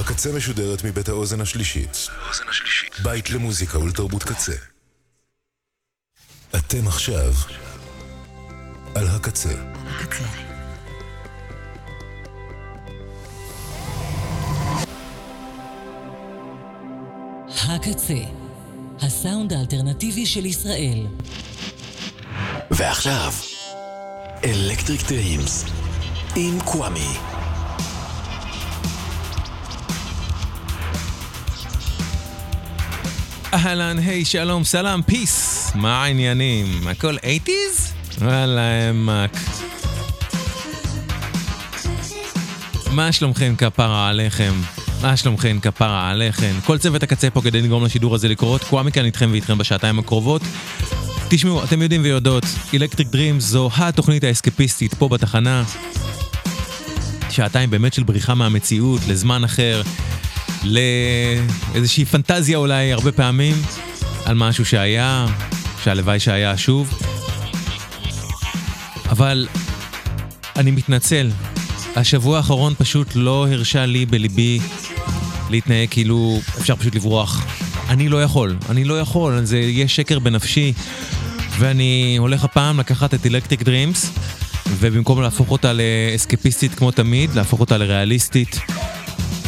הקצה משודרת מבית האוזן השלישית. בית למוזיקה ולתרבות קצה. אתם עכשיו על הקצה. הקצה, הסאונד האלטרנטיבי של ישראל. ועכשיו, אלקטריק דרימס עם קוואמי. אהלן, היי, שלום, סלאם, פיס. מה העניינים? הכל 80's? וואלה, אמק. מה שלומכם כפרה עליכם? מה שלומכם כפרה עליכם? כל צוות הקצה פה כדי לגרום לשידור הזה לקרות. קוואמי כאן איתכם ואיתכם בשעתיים הקרובות. תשמעו, אתם יודעים ויודעות, אלקטריק דרימס זו התוכנית האסקפיסטית פה בתחנה. שעתיים באמת של בריחה מהמציאות לזמן אחר, לאיזושהי פנטזיה אולי הרבה פעמים על משהו שהיה, שהלוואי שהיה שוב. אבל אני מתנצל, השבוע האחרון פשוט לא הרשה לי בליבי להתנהג כאילו אפשר פשוט לברוח. אני לא יכול, אני לא יכול, זה יהיה שקר בנפשי. ואני הולך הפעם לקחת את Electric Dreams, ובמקום להפוך אותה לאסקפיסטית כמו תמיד, להפוך אותה לריאליסטית,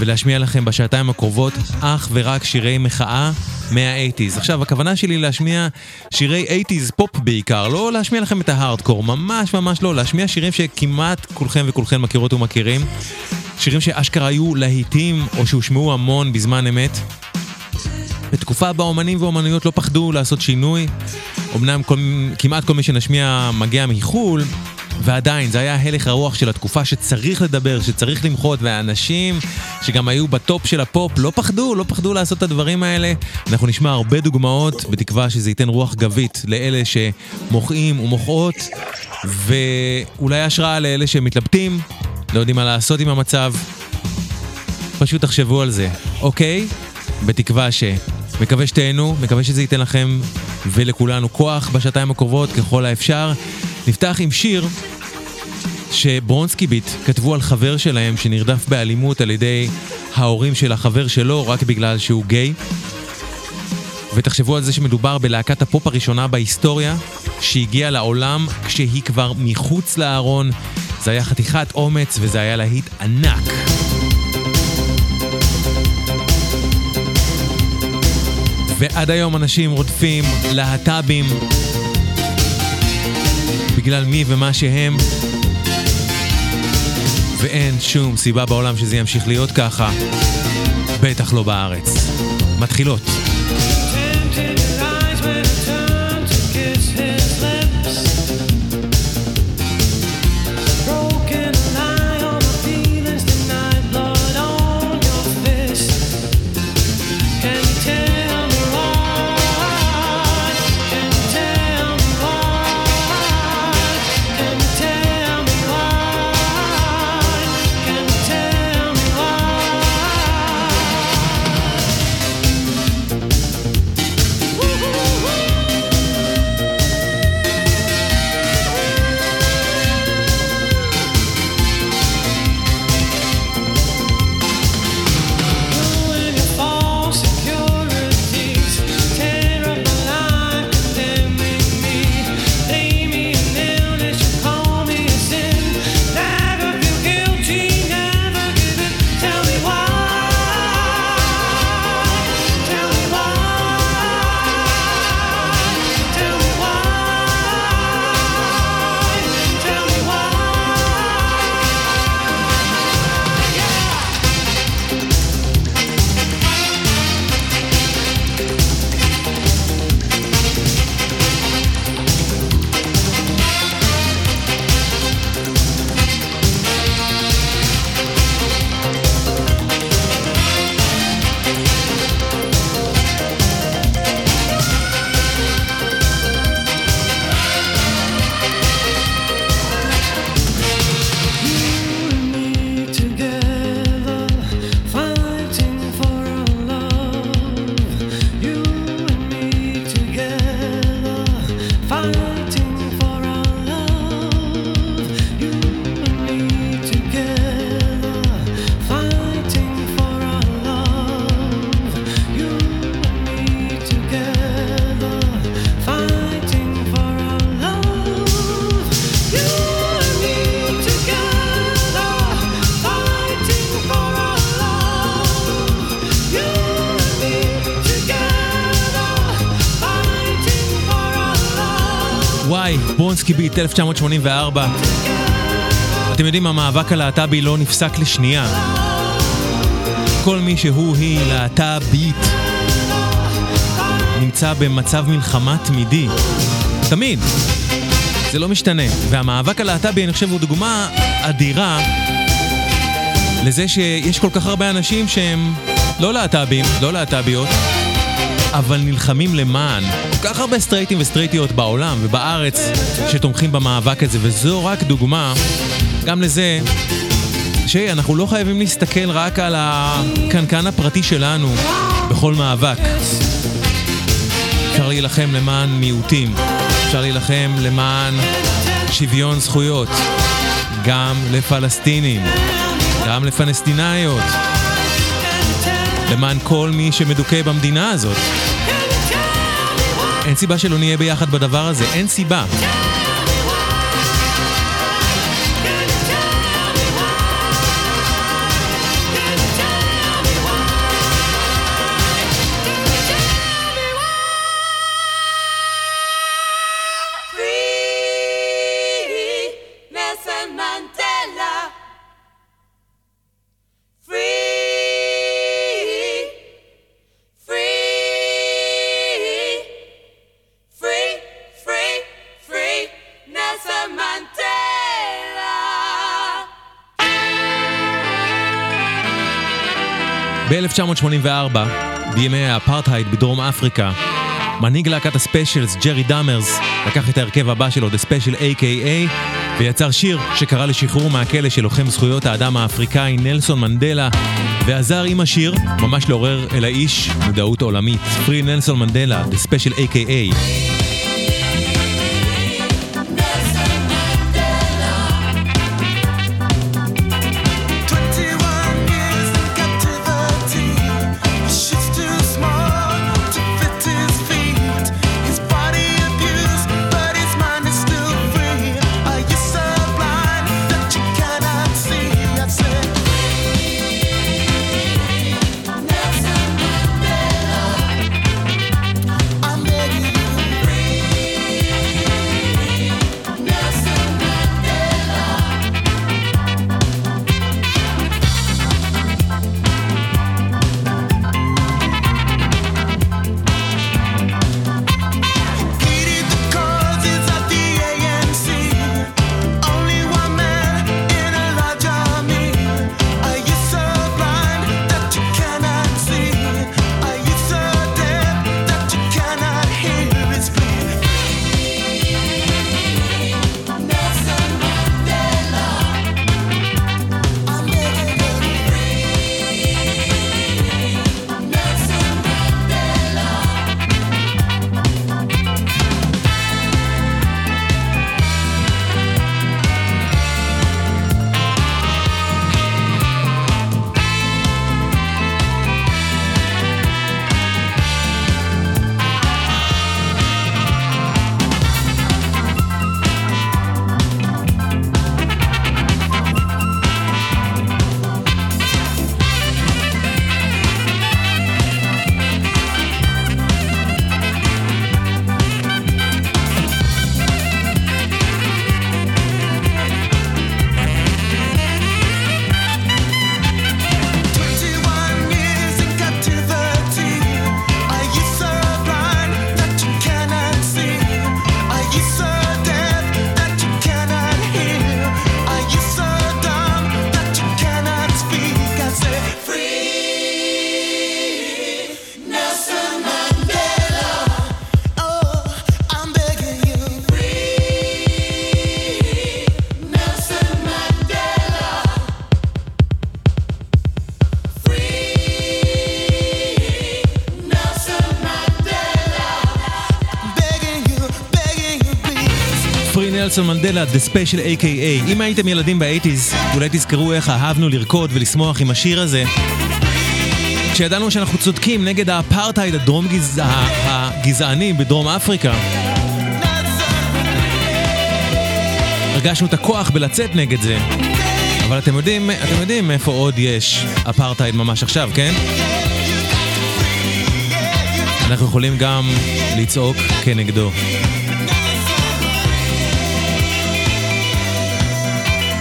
ולהשמיע לכם בשעתיים הקרובות אך ורק שירי מחאה מה-80's. עכשיו, הכוונה שלי להשמיע שירי 80's פופ בעיקר, לא להשמיע לכם את ההארדקור, ממש ממש לא, להשמיע שירים שכמעט כולכן וכולכם מכירות ומכירים. שירים שאשכרה היו להיטים או שהושמעו המון בזמן אמת. בתקופה בה אומנים ואומנויות לא פחדו לעשות שינוי. אמנם כל, כמעט כל מי שנשמיע מגיע מחו"ל, ועדיין, זה היה הלך הרוח של התקופה שצריך לדבר, שצריך למחות, והאנשים שגם היו בטופ של הפופ לא פחדו, לא פחדו לעשות את הדברים האלה. אנחנו נשמע הרבה דוגמאות, בתקווה שזה ייתן רוח גבית לאלה שמוחאים ומוחות, ואולי השראה לאלה שמתלבטים, לא יודעים מה לעשות עם המצב. פשוט תחשבו על זה, אוקיי? בתקווה ש... מקווה שתהנו, מקווה שזה ייתן לכם ולכולנו כוח בשעתיים הקרובות ככל האפשר. נפתח עם שיר שברונסקי ביט כתבו על חבר שלהם שנרדף באלימות על ידי ההורים של החבר שלו רק בגלל שהוא גיי. ותחשבו על זה שמדובר בלהקת הפופ הראשונה בהיסטוריה שהגיעה לעולם כשהיא כבר מחוץ לארון. זה היה חתיכת אומץ וזה היה להיט ענק. ועד היום אנשים רודפים להט"בים בגלל מי ומה שהם ואין שום סיבה בעולם שזה ימשיך להיות ככה בטח לא בארץ. מתחילות. 1984. אתם יודעים, המאבק הלהט"בי לא נפסק לשנייה. כל מי שהוא, היא, להט"בית, נמצא במצב מלחמה תמידי. תמיד. זה לא משתנה. והמאבק הלהט"בי, אני חושב, הוא דוגמה אדירה לזה שיש כל כך הרבה אנשים שהם לא להט"בים, לא להט"ביות, אבל נלחמים למען. כל כך הרבה סטרייטים וסטרייטיות בעולם ובארץ שתומכים במאבק הזה, וזו רק דוגמה גם לזה שאנחנו לא חייבים להסתכל רק על הקנקן הפרטי שלנו בכל מאבק. אפשר להילחם למען מיעוטים, אפשר להילחם למען שוויון זכויות, גם לפלסטינים, גם לפלסטינאיות, למען כל מי שמדוכא במדינה הזאת. אין סיבה שלא נהיה ביחד בדבר הזה, אין סיבה. ב-1984, בימי האפרטהייד בדרום אפריקה, מנהיג להקת ה Specials, ג'רי דאמרס, לקח את ההרכב הבא שלו, The Special AKA, ויצר שיר שקרא לשחרור מהכלא של לוחם זכויות האדם האפריקאי נלסון מנדלה, ועזר עם השיר ממש לעורר אל ה issue מודעות עולמית. Free נלסון מנדלה, The Special AKA. נלסון מנדלה, The Special AKA. אם הייתם ילדים ב eighties, אולי תזכרו איך אהבנו לרקוד ולשמוח עם השיר הזה. כשידענו שאנחנו צודקים נגד האפרטהייד הדרום גזע... הגזעני בדרום אפריקה. הרגשנו את הכוח בלצאת נגד זה. אבל אתם יודעים, אתם יודעים איפה עוד יש אפרטהייד ממש עכשיו, כן? אנחנו יכולים גם לצעוק כנגדו.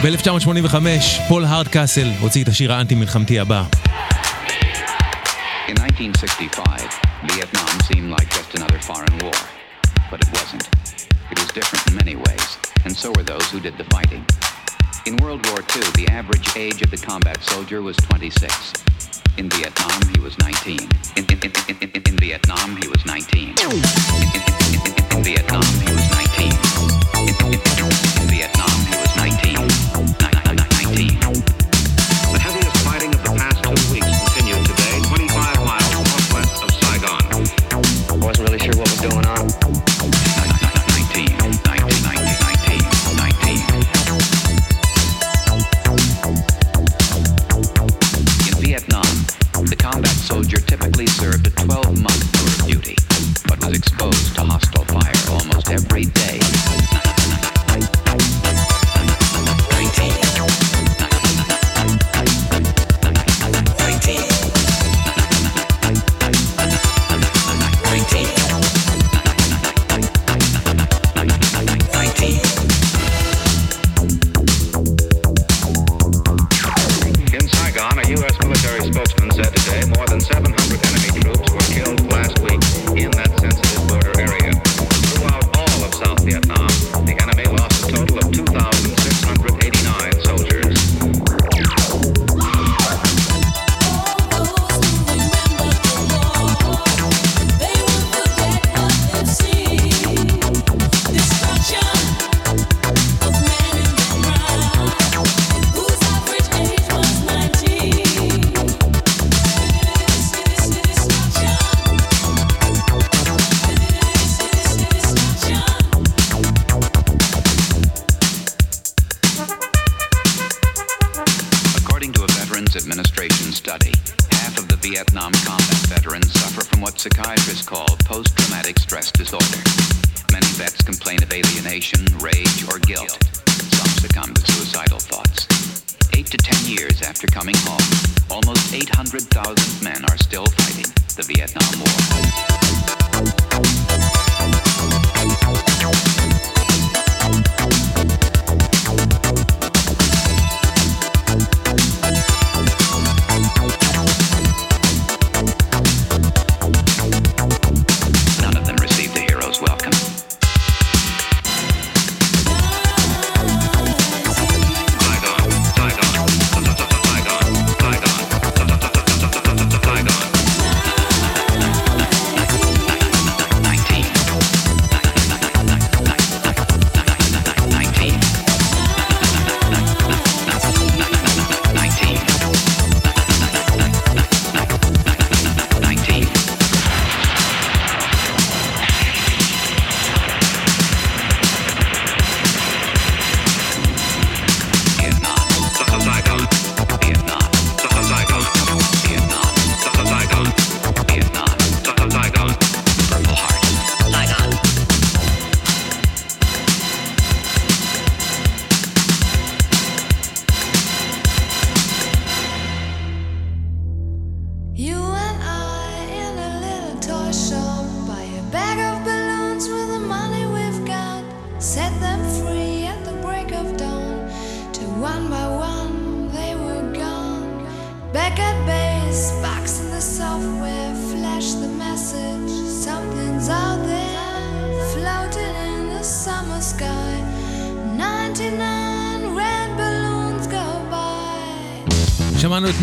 ב-1985 פול הארדקאסל הוציא את השיר האנטי-מלחמתי הבא. In 1965, Vietnam seemed like just another foreign war. But it wasn't. It was different in many ways, and so were those who did the fighting. In World War II, the average age of the combat soldier was 26. In Vietnam, he was 19. In, in, in, in, in, in Vietnam, he was 19. In, Vietnam, he was 19. In, Vietnam, he was 19. Ni- ni- ni- 19. The heaviest fighting exposed to hostile fire almost every day.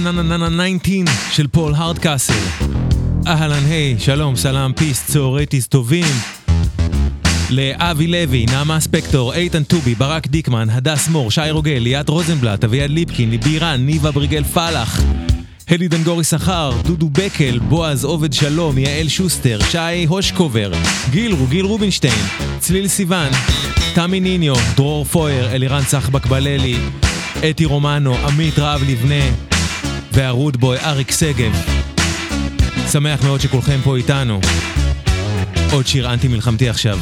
שמענו את ננה ננה 19 של פול הארדקאסל. אהלן, היי, שלום, סלאם, peace, צהרייטיס טובים. לאבי לוי, נעמה ספקטור, איתן טובי, ברק דיקמן, הדס מור, שי רוגל, ליאת רוזנבלט, אביעד ליפקין, ליבי רן, ניבה בריגל פלח. הלי דנגורי שכר, דודו בקל, בועז עובד שלום, יעל שוסטר, שי הושקובר, גיל, גיל רובינשטיין, צליל סיוון, תמי ניניו, דרור פויר, אלירן צחבק בללי, אתי רומנו, עמית רהב לבנה, והרודבוי אריק שגב. שמח מאוד שכולכם פה איתנו. עוד שיר אנטי מלחמתי עכשיו.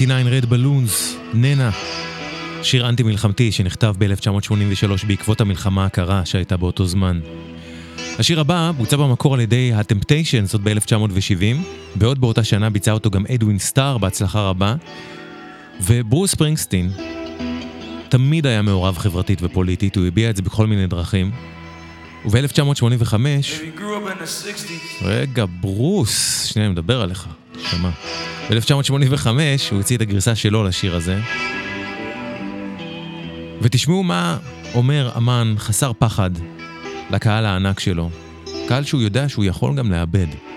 99 Red Balloons, ננה. שיר אנטי מלחמתי שנכתב ב-1983 בעקבות המלחמה הקרה שהייתה באותו זמן. השיר הבא בוצע במקור על ידי הטמפטיישן, זאת ב-1970, ועוד באותה שנה ביצע אותו גם אדווין סטאר בהצלחה רבה, וברוס פרינגסטין תמיד היה מעורב חברתית ופוליטית, הוא הביע את זה בכל מיני דרכים. וב-1985... רגע, ברוס, שנייה, אני מדבר עליך, שמע. ב-1985 הוא הוציא את הגרסה שלו לשיר הזה. ותשמעו מה אומר אמן חסר פחד לקהל הענק שלו. קהל שהוא יודע שהוא יכול גם לאבד.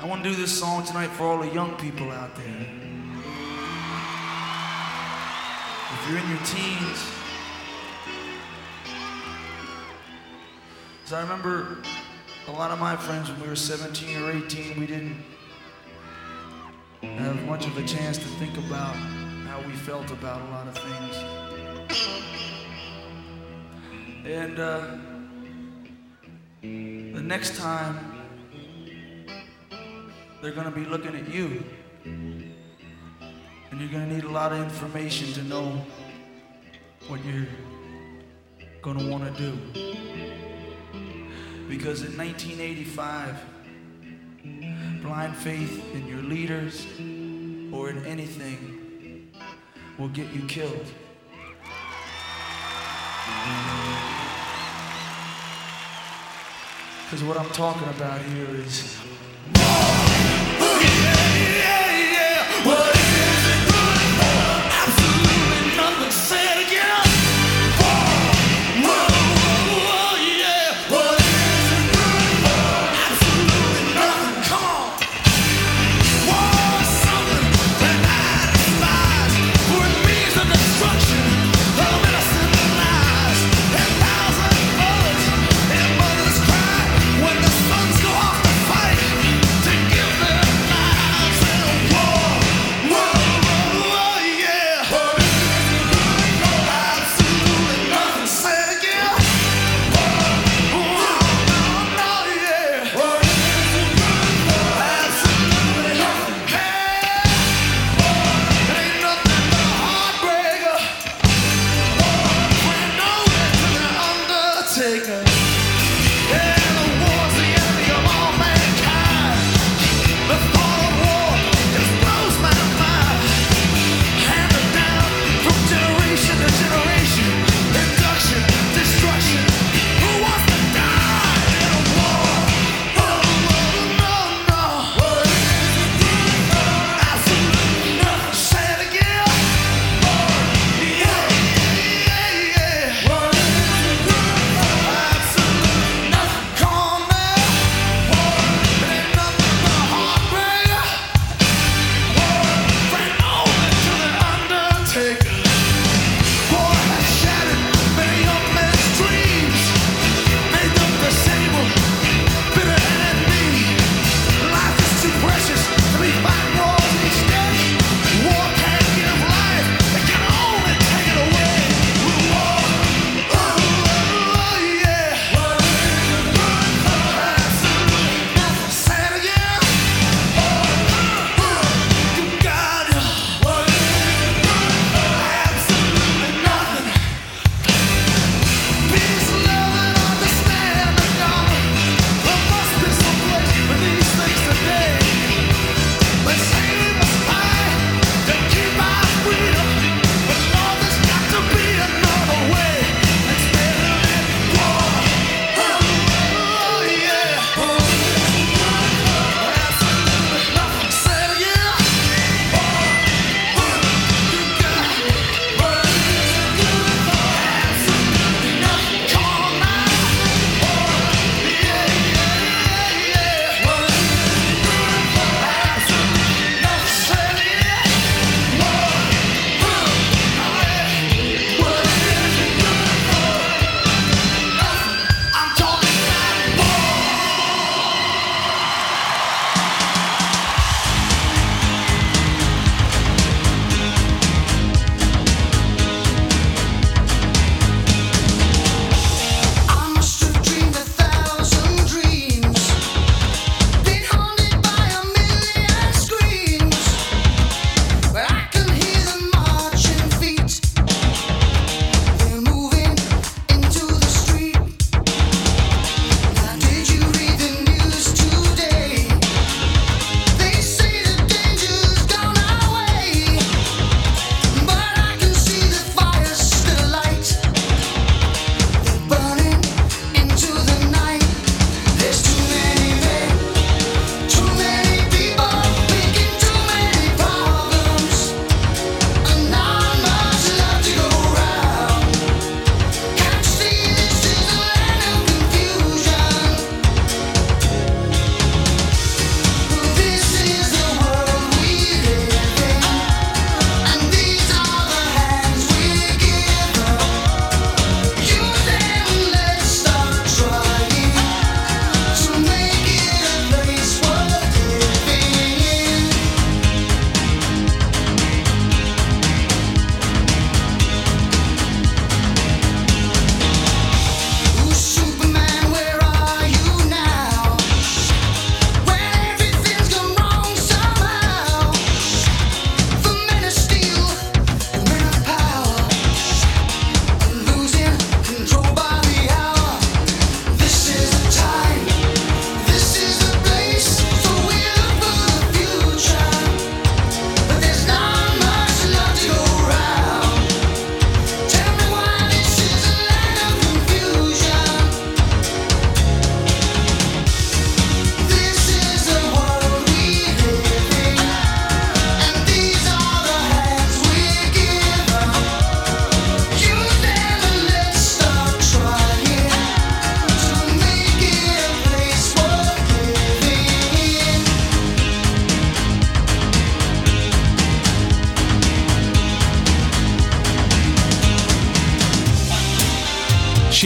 I want to do this song tonight for all the young people out there. If you're in your teens, because I remember a lot of my friends when we were 17 or 18, we didn't have much of a chance to think about how we felt about a lot of things. And uh, the next time, they're going to be looking at you. And you're going to need a lot of information to know what you're going to want to do. Because in 1985, blind faith in your leaders or in anything will get you killed. Because what I'm talking about here is.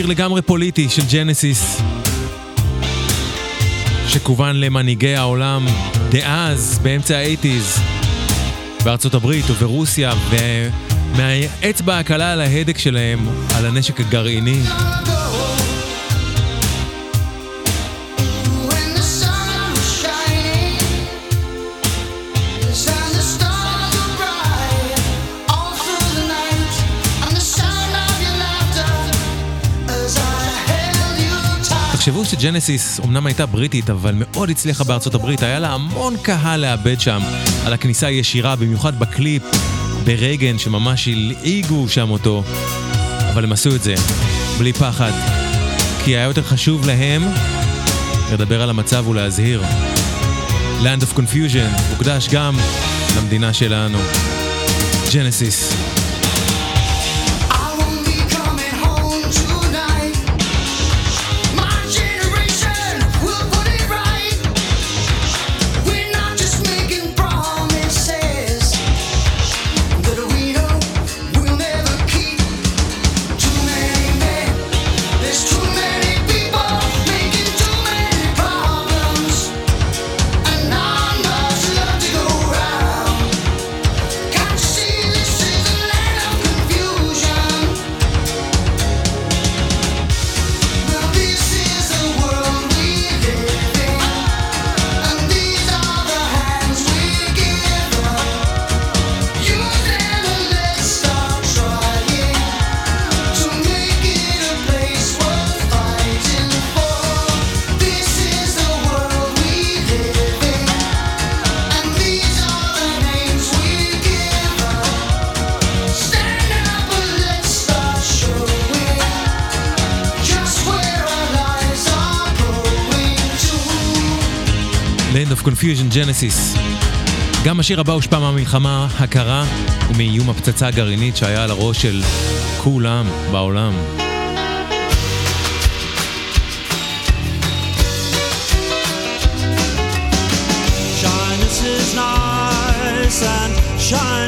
לגמרי פוליטי של ג'נסיס, שכוון למנהיגי העולם דאז, באמצע האייטיז, בארצות הברית וברוסיה, ומהאצבע הקלה על ההדק שלהם, על הנשק הגרעיני. תחשבו שג'נסיס אמנם הייתה בריטית, אבל מאוד הצליחה בארצות הברית, היה לה המון קהל לאבד שם על הכניסה הישירה, במיוחד בקליפ, ברייגן, שממש הלעיגו שם אותו. אבל הם עשו את זה, בלי פחד. כי היה יותר חשוב להם לדבר על המצב ולהזהיר. Land of Confusion מוקדש גם למדינה שלנו. ג'נסיס. Genesis. גם השיר הבא הושפע מהמלחמה הקרה ומאיום הפצצה הגרעינית שהיה על הראש של כולם בעולם. Shyness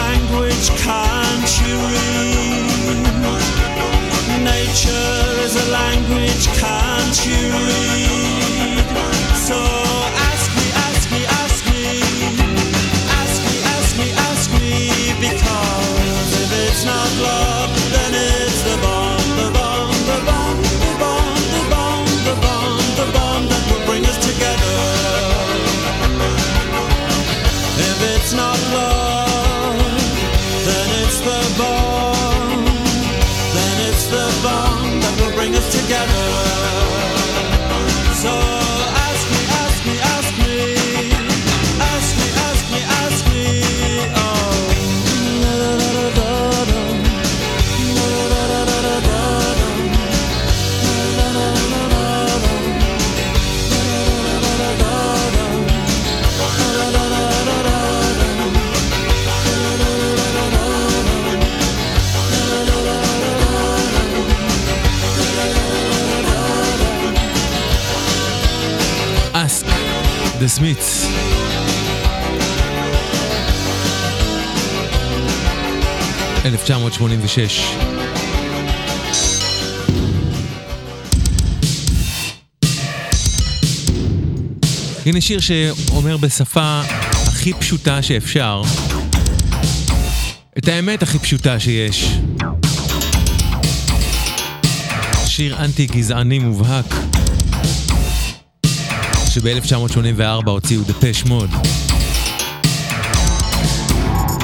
language, can't you read? Nature is a language, can't you read? So ask me, ask me, ask me, ask me, ask me, ask me, because if it's not love, ושש. הנה שיר שאומר בשפה הכי פשוטה שאפשר, את האמת הכי פשוטה שיש. שיר אנטי גזעני מובהק, שב-1984 הוציאו דפש מוד.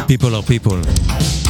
People are people.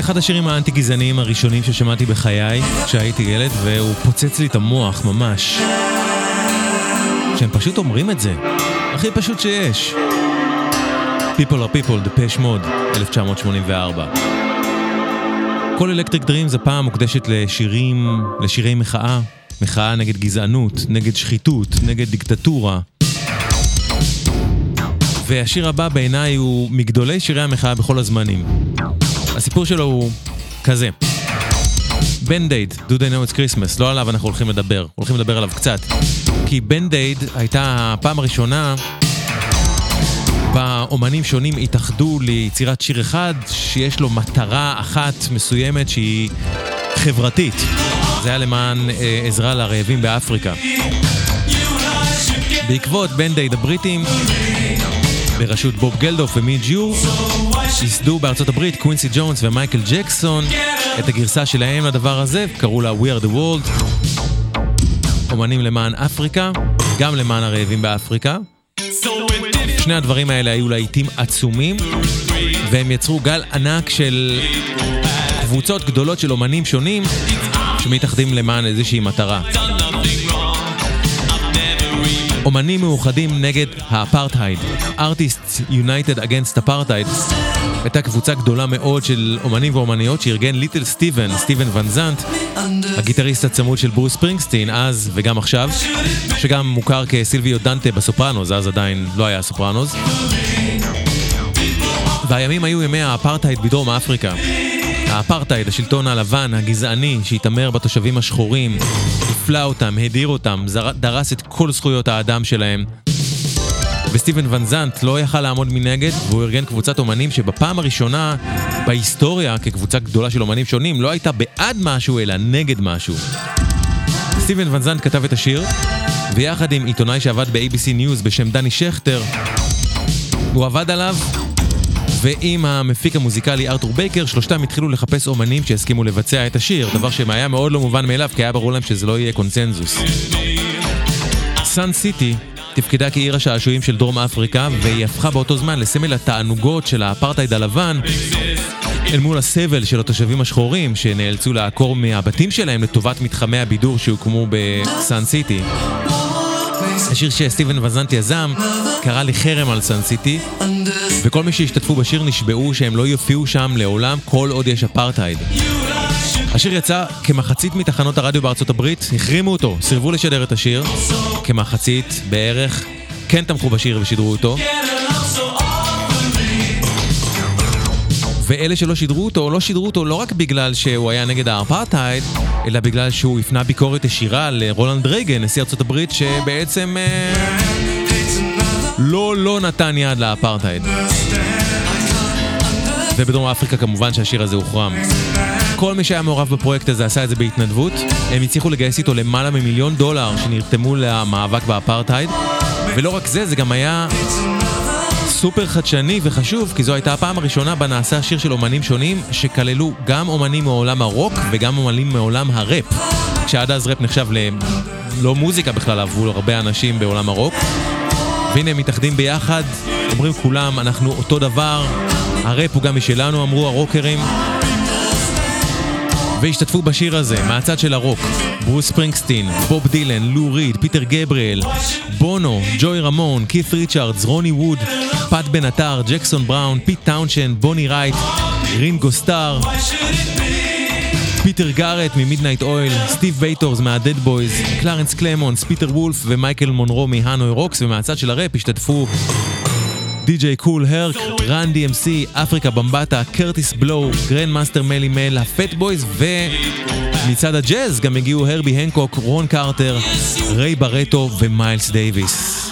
אחד השירים האנטי-גזעניים הראשונים ששמעתי בחיי כשהייתי ילד, והוא פוצץ לי את המוח ממש. שהם פשוט אומרים את זה. הכי פשוט שיש. People are people, Depeche Mode, 1984. כל אלקטריק דרימס הפעם מוקדשת לשירים, לשירי מחאה, מחאה נגד גזענות, נגד שחיתות, נגד דיקטטורה. והשיר הבא בעיניי הוא מגדולי שירי המחאה בכל הזמנים. הסיפור שלו הוא כזה. Band Aid, Do They Know It's Christmas, לא עליו אנחנו הולכים לדבר, הולכים לדבר עליו קצת. כי Band Aid הייתה הפעם הראשונה בה שונים התאחדו ליצירת שיר אחד שיש לו מטרה אחת מסוימת שהיא חברתית. זה היה למען אה, עזרה לרעבים באפריקה. בעקבות Band Aid הבריטים, בראשות בוב גלדוף ומידג' יור, ייסדו בארצות הברית קווינסי ג'ונס ומייקל ג'קסון את הגרסה שלהם לדבר הזה, קראו לה We are the World. אומנים למען אפריקה, גם למען הרעבים באפריקה. שני הדברים האלה היו להיטים עצומים, והם יצרו גל ענק של קבוצות גדולות של אומנים שונים שמתאחדים למען איזושהי מטרה. אומנים מאוחדים נגד האפרטהייד. Artists United Against Apartheid. הייתה קבוצה גדולה מאוד של אומנים ואומניות שארגן ליטל סטיבן, סטיבן ון זנדט, הגיטריסט הצמוד של ברוס ספרינגסטין, אז וגם עכשיו, שגם מוכר כסילביו דנטה בסופרנוז, אז עדיין לא היה סופרנוז. והימים היו ימי האפרטהייד בדרום אפריקה. האפרטהייד, השלטון הלבן, הגזעני, שהתעמר בתושבים השחורים, הפלה אותם, הדיר אותם, דרס את כל זכויות האדם שלהם. וסטיבן ון זנט לא יכל לעמוד מנגד, והוא ארגן קבוצת אומנים שבפעם הראשונה בהיסטוריה, כקבוצה גדולה של אומנים שונים, לא הייתה בעד משהו, אלא נגד משהו. סטיבן ון זנט כתב את השיר, ויחד עם עיתונאי שעבד ב-ABC News בשם דני שכטר, הוא עבד עליו ועם המפיק המוזיקלי ארתור בייקר, שלושתם התחילו לחפש אומנים שיסכימו לבצע את השיר, דבר שהיה מאוד לא מובן מאליו, כי היה ברור להם שזה לא יהיה קונצנזוס. סאן סיטי תפקדה כעיר השעשועים של דרום אפריקה, והיא הפכה באותו זמן לסמל התענוגות של האפרטהייד הלבן, אל מול הסבל של התושבים השחורים שנאלצו לעקור מהבתים שלהם לטובת מתחמי הבידור שהוקמו בסאן סיטי. השיר שסטיבן ואן זנט יזם קרא לחרם על סאן וכל מי שהשתתפו בשיר נשבעו שהם לא יופיעו שם לעולם כל עוד יש אפרטהייד. השיר יצא כמחצית מתחנות הרדיו בארצות הברית, החרימו אותו, סירבו לשדר את השיר, כמחצית בערך, כן תמכו בשיר ושידרו אותו. ואלה שלא שידרו אותו, לא שידרו אותו לא רק בגלל שהוא היה נגד האפרטהייד, אלא בגלל שהוא הפנה ביקורת ישירה לרונלד רייגן, נשיא ארצות הברית, שבעצם אה, לא לא נתן יד לאפרטהייד. ובדרום אפריקה כמובן שהשיר הזה הוחרם. כל מי שהיה מעורב בפרויקט הזה עשה את זה בהתנדבות. הם הצליחו לגייס איתו למעלה ממיליון דולר שנרתמו למאבק באפרטהייד. ולא רק זה, זה גם היה סופר חדשני וחשוב, כי זו הייתה הפעם הראשונה בה נעשה שיר של אומנים שונים, שכללו גם אומנים מעולם הרוק וגם אומנים מעולם הראפ. כשעד אז ראפ נחשב ללא מוזיקה בכלל עבור הרבה אנשים בעולם הרוק. והנה הם מתאחדים ביחד, אומרים כולם, אנחנו אותו דבר, הראפ הוא גם משלנו, אמרו הרוקרים. והשתתפו בשיר הזה, מהצד של הרוק, ברוס ספרינגסטין, בוב דילן, לו ריד, פיטר גבריאל, בונו, ג'ואי רמון, קית' ריצ'רדס, רוני ווד, פט בנטאר, ג'קסון בראון, פיט טאונסנד, בוני רייט, רינגו סטאר, פיטר גארט ממידנייט אויל, סטיב בייטורס מהדד בויז, קלרנס קלמונס, פיטר וולף ומייקל מונרו מהאנוי רוקס, ומהצד של הראפ השתתפו די.ג'יי קול הרק, רן די.אם.סי, אפריקה במבטה, קרטיס בלואו, גרנד מאסטר מלי מל, הפאט בויז ומצד הג'אז גם הגיעו הרבי הנקוק, רון קרטר, ריי ברטו ומיילס דייוויס.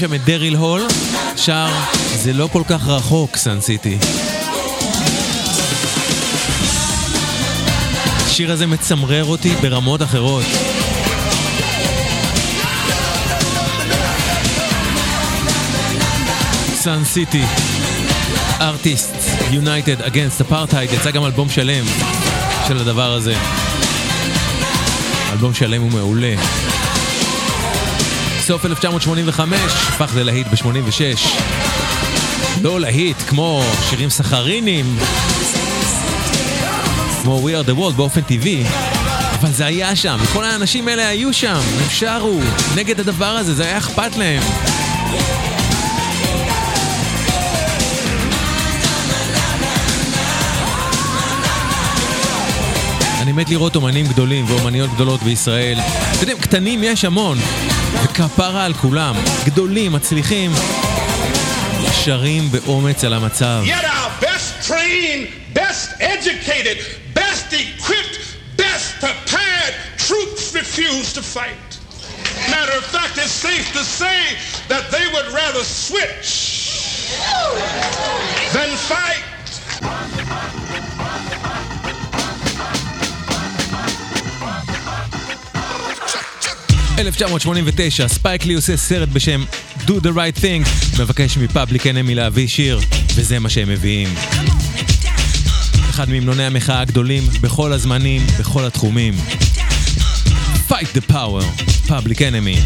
שם את דריל הול, שר זה לא כל כך רחוק, סן סיטי. השיר הזה מצמרר אותי ברמות אחרות. סאן סיטי, ארטיסט, יונייטד אגנסט אפרטהייד, יצא גם אלבום שלם של הדבר הזה. אלבום שלם הוא מעולה. סוף 1985, הפך ללהיט ב-86. לא להיט כמו שירים סחרינים, כמו We are the world באופן טבעי, אבל זה היה שם, כל האנשים האלה היו שם, הם שרו נגד הדבר הזה, זה היה אכפת להם. אני מת לראות אומנים גדולים ואומניות גדולות בישראל. אתם יודעים, קטנים יש המון, וכפרה על כולם. גדולים, מצליחים, שרים באומץ על המצב. Yet our best trained, best educated, best equipped, best prepared troops refuse to fight. Matter of fact, it's safe to say that they would rather switch than 1989, ספייק לי עושה סרט בשם Do the Right Thing, מבקש מפאבליק אנמי להביא שיר, וזה מה שהם מביאים. אחד מהמנוני המחאה הגדולים בכל הזמנים, בכל התחומים. Fight the Power, פאבליק אנמי.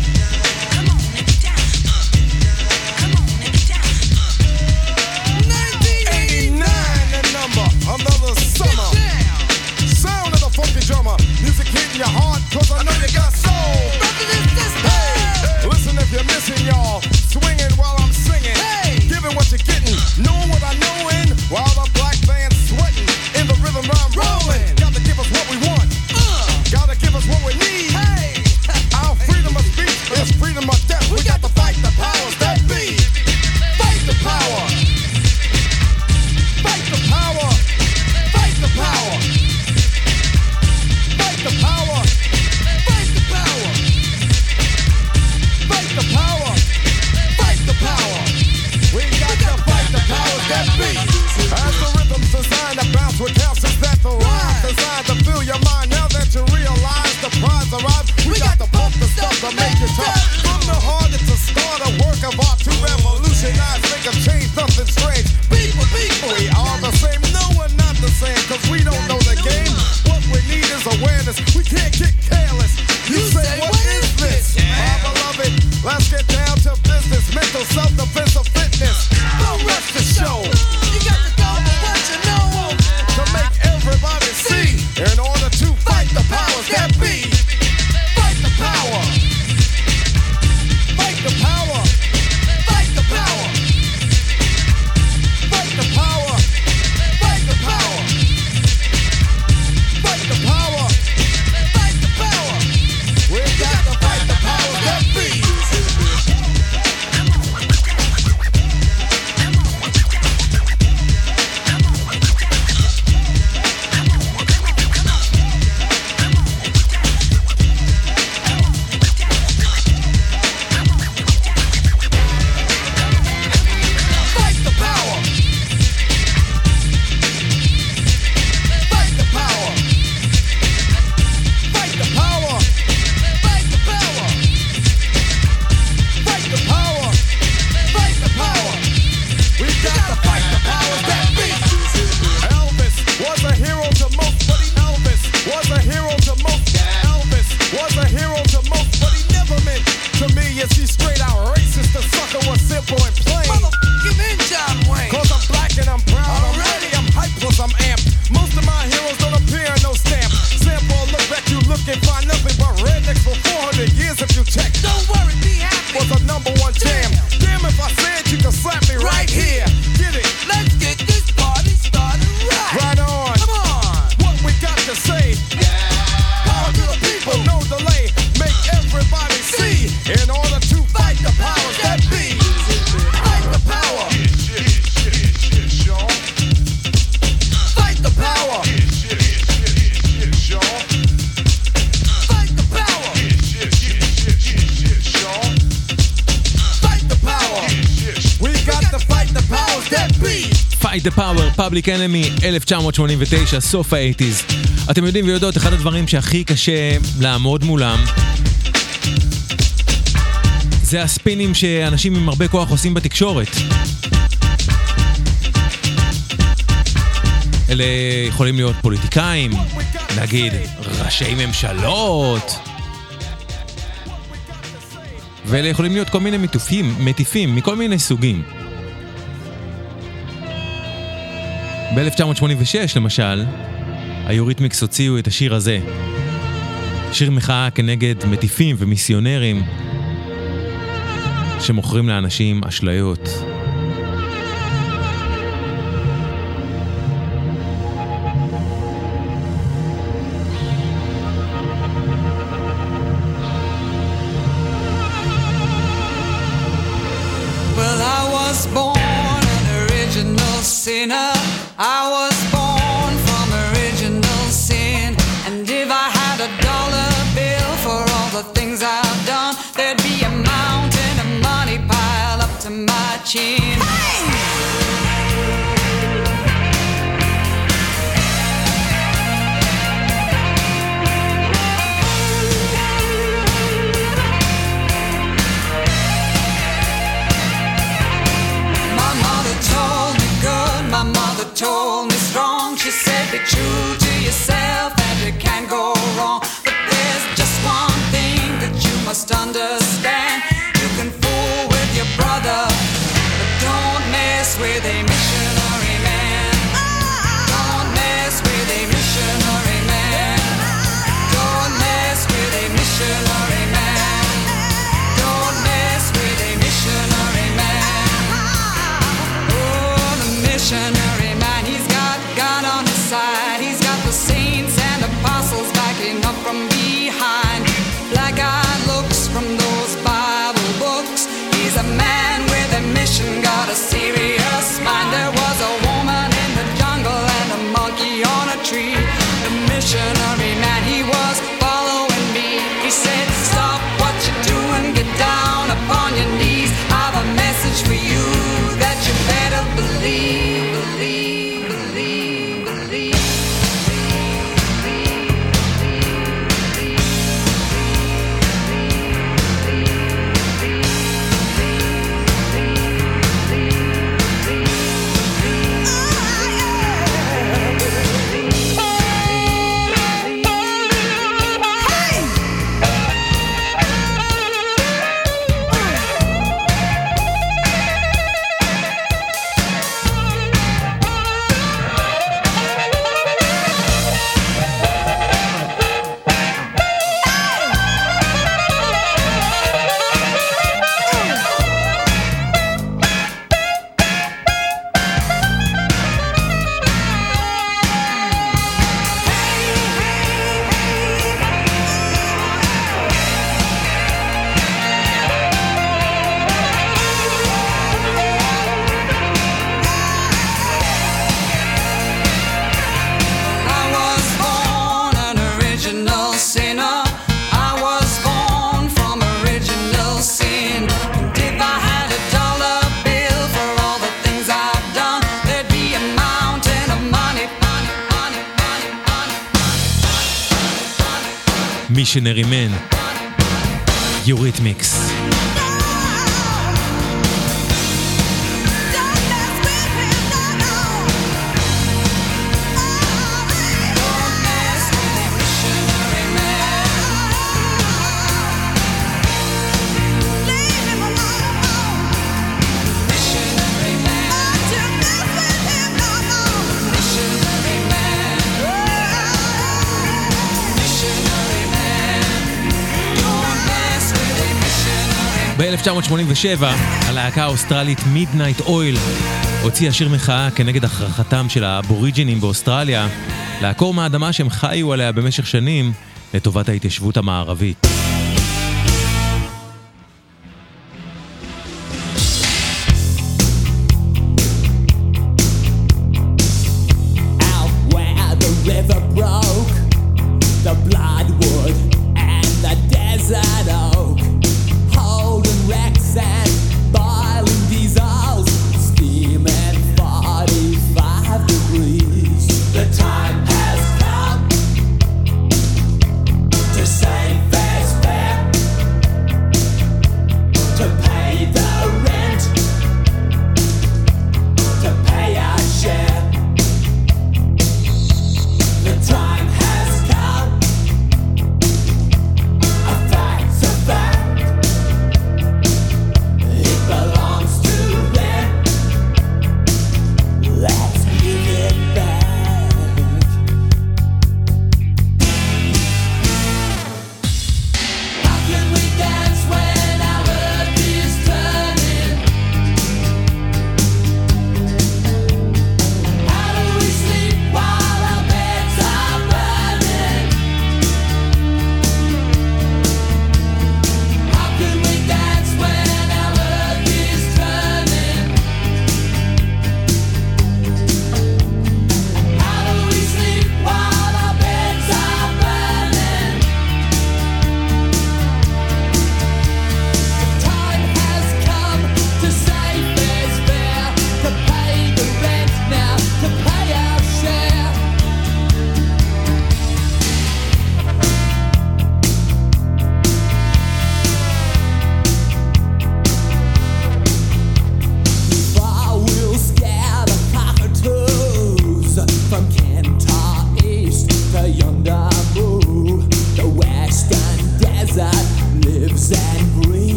פאבליק אנמי 1989, סוף האייטיז. אתם יודעים ויודעות, אחד הדברים שהכי קשה לעמוד מולם זה הספינים שאנשים עם הרבה כוח עושים בתקשורת. אלה יכולים להיות פוליטיקאים, נגיד ראשי ממשלות, ואלה יכולים להיות כל מיני מטופים, מטיפים מכל מיני סוגים. ב-1986, למשל, היוריתמיקס הוציאו את השיר הזה. שיר מחאה כנגד מטיפים ומיסיונרים שמוכרים לאנשים אשליות. מישנרי מן, יוריתמיקס. 1987, הלהקה האוסטרלית מידנייט אויל הוציאה שיר מחאה כנגד הכרחתם של האבוריג'ינים באוסטרליה לעקור מהאדמה שהם חיו עליה במשך שנים לטובת ההתיישבות המערבית.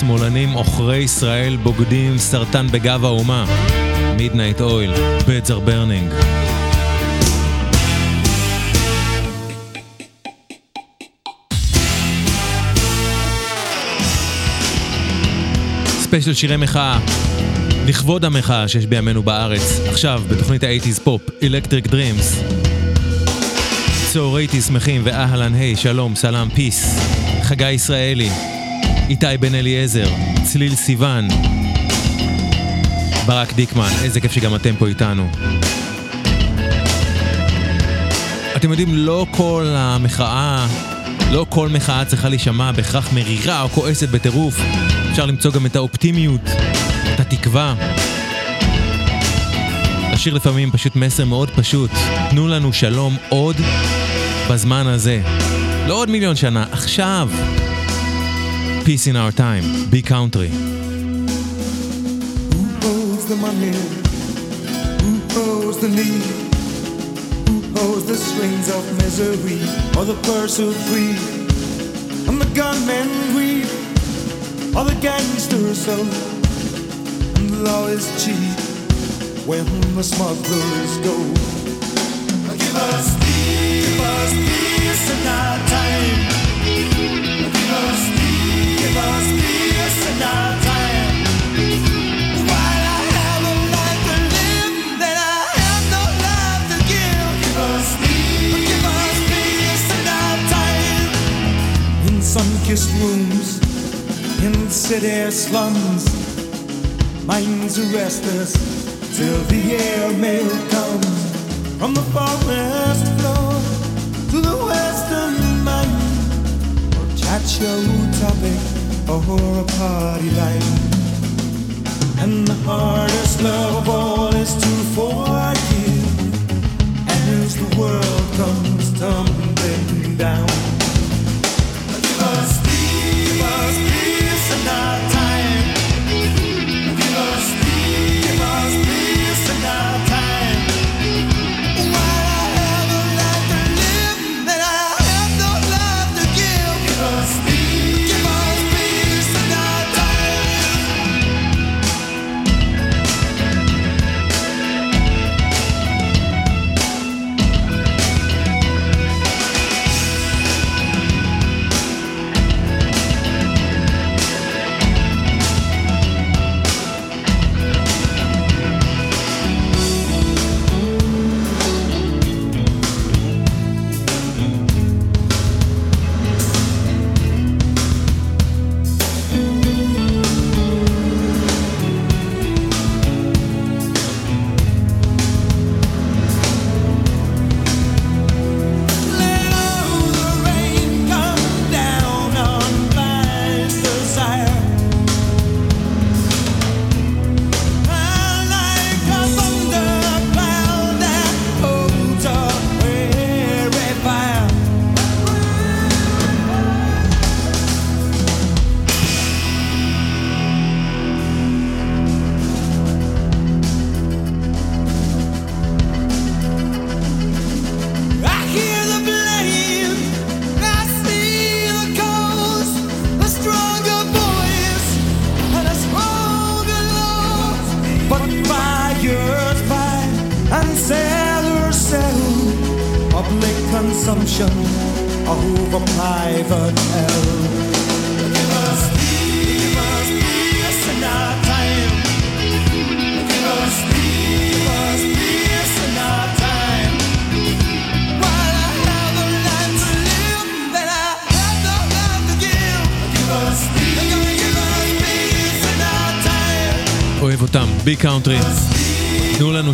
שמאלנים עוכרי ישראל בוגדים סרטן בגב האומה. מידנייט אויל, are burning. ספיישל שירי מחאה, לכבוד המחאה שיש בימינו בארץ, עכשיו בתוכנית ה-80's פופ, Electric Dreams. צהריים שמחים ואהלן היי, שלום, סלאם, peace. חגי ישראלי, איתי בן אליעזר, צליל סיוון, ברק דיקמן, איזה כיף שגם אתם פה איתנו. אתם יודעים, לא כל המחאה, לא כל מחאה צריכה להישמע בהכרח מרירה או כועסת בטירוף. אפשר למצוא גם את האופטימיות, את התקווה. לשיר לפעמים פשוט מסר מאוד פשוט, תנו לנו שלום עוד בזמן הזה. לא עוד מיליון שנה, עכשיו. Peace in our time, be country. owes the money? Who the need? Who the strings of misery or the pursuit greed? And the greed or the gangsters so? And the law is cheap when the smugglers go. Give us peace, give us peace in our time. Give us sun-kissed rooms, in city slums, minds are restless till the airmail comes from the forest floor to the western mine. Or chat topic or a party line. And the hardest love of all is to forgive. As the world comes tumbling down,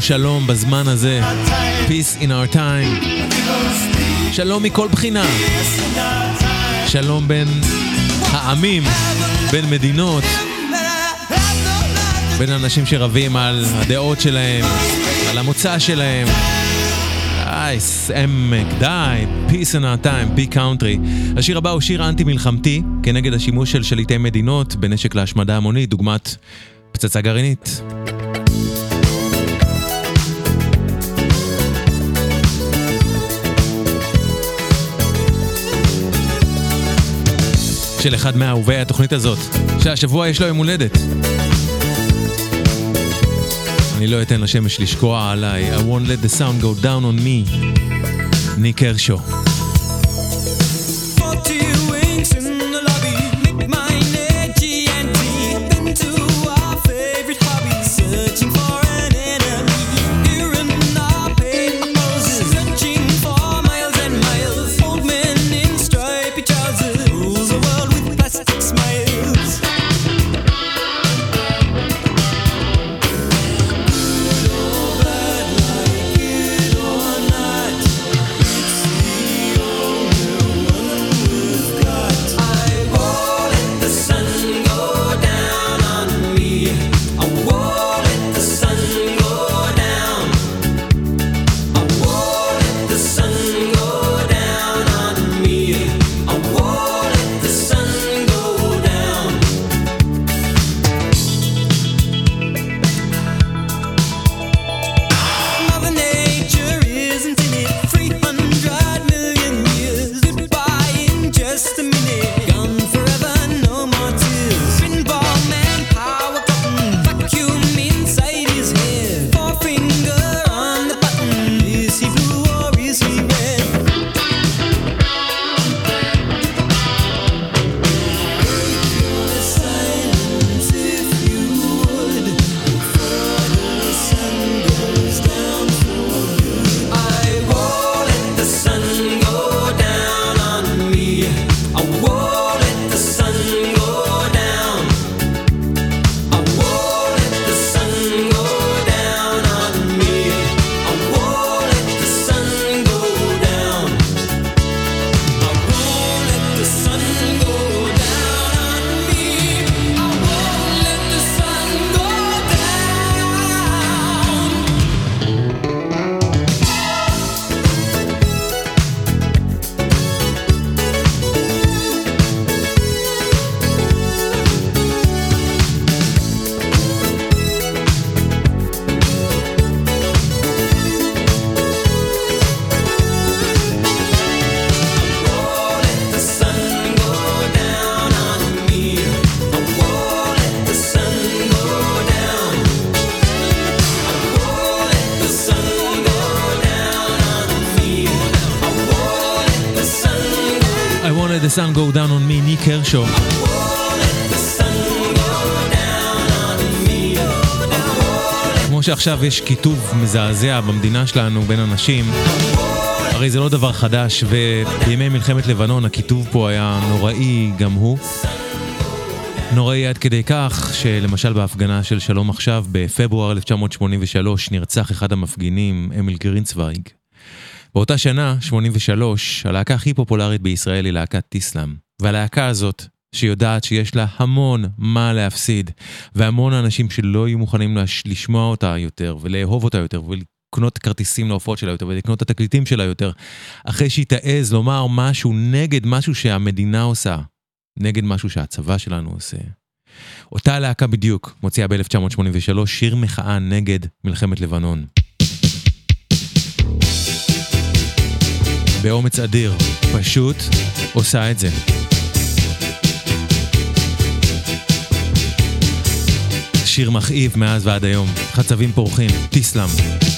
שלום בזמן הזה. Peace in our time. שלום מכל בחינה. שלום בין העמים, בין מדינות, בין אנשים שרבים על הדעות שלהם, על המוצא שלהם. די, עמק, די, peace in our time, ביג קאונטרי. השיר הבא הוא שיר אנטי-מלחמתי, כנגד השימוש של שליטי מדינות בנשק להשמדה המונית, דוגמת פצצה גרעינית. של אחד מאהובי התוכנית הזאת, שהשבוע יש לו יום הולדת. אני לא אתן לשמש לשקוע עליי, I won't let the sound go down on me, ניק הרשו. הרשו. כמו שעכשיו יש קיטוב מזעזע במדינה שלנו בין אנשים, הרי זה לא דבר חדש, ובימי מלחמת לבנון הקיטוב פה היה נוראי גם הוא. נוראי עד כדי כך שלמשל בהפגנה של שלום עכשיו בפברואר 1983 נרצח אחד המפגינים, אמיל גרינצוויג. באותה שנה, 83, הלהקה הכי פופולרית בישראל היא להקת טיסלאם. והלהקה הזאת, שיודעת שיש לה המון מה להפסיד, והמון אנשים שלא יהיו מוכנים לש- לשמוע אותה יותר, ולאהוב אותה יותר, ולקנות כרטיסים להופעות שלה יותר, ולקנות את התקליטים שלה יותר, אחרי שהיא תעז לומר משהו נגד משהו שהמדינה עושה, נגד משהו שהצבא שלנו עושה. אותה להקה בדיוק מוציאה ב-1983 שיר מחאה נגד מלחמת לבנון. באומץ אדיר, פשוט עושה את זה. שיר מכאיב מאז ועד היום, חצבים פורחים, טיסלאם.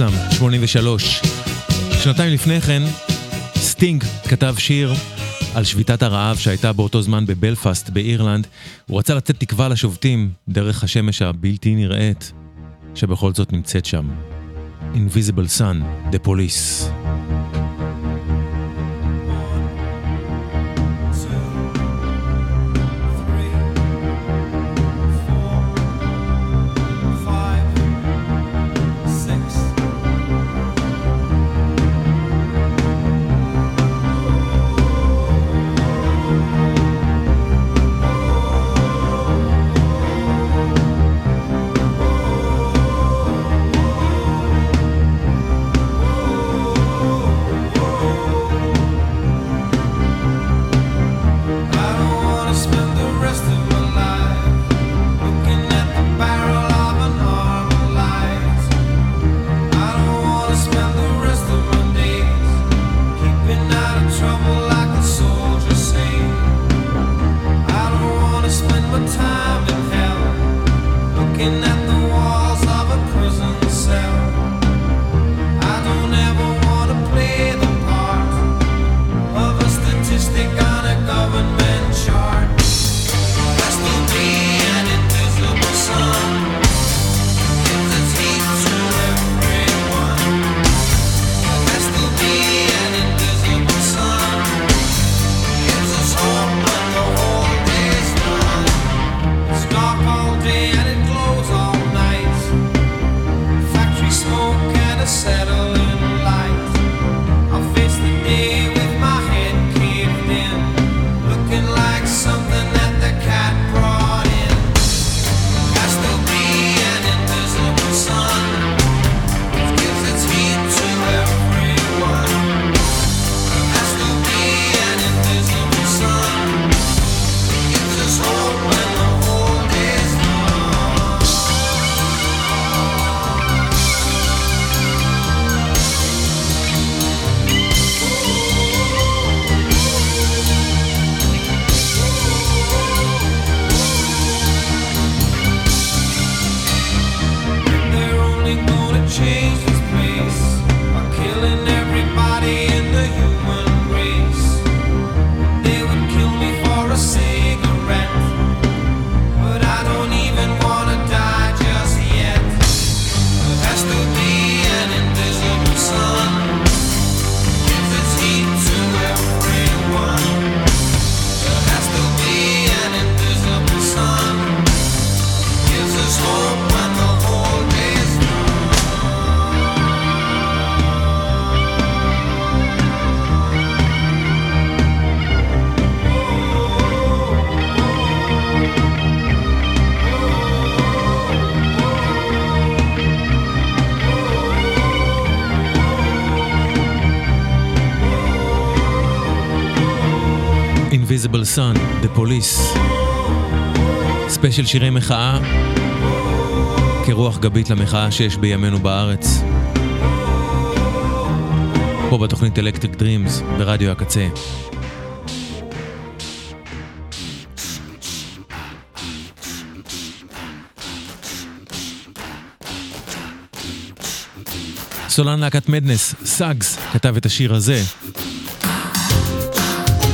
טיסלאם, 83. שנתיים לפני כן, סטינג כתב שיר על שביתת הרעב שהייתה באותו זמן בבלפאסט באירלנד. הוא רצה לתת תקווה לשובתים דרך השמש הבלתי נראית, שבכל זאת נמצאת שם. Invisible Sun, The Police. Invisible Sun, The Police. ספיישל שירי מחאה, כרוח גבית למחאה שיש בימינו בארץ. פה בתוכנית Electric Dreams, ברדיו הקצה. סולן להקת מדנס, סאגס, כתב את השיר הזה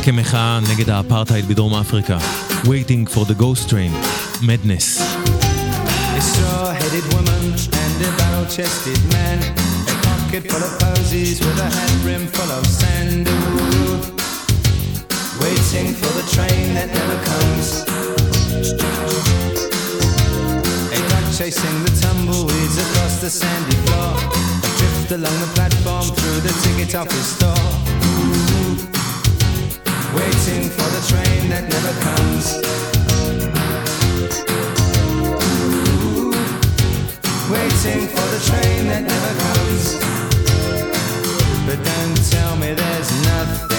כמחאה נגד האפרטהייד בדרום אפריקה. Waiting for the Ghost Train, Madness. A straw-headed woman and a barrel-chested man. A pocket full of posies with a hat brim full of sand. Ooh, Waiting for the train that never comes. A dog chasing the tumbleweeds across the sandy floor. Adrift along the platform through the ticket office store. Waiting for the train that never comes. Ooh, waiting for the train that never comes. But don't tell me there's nothing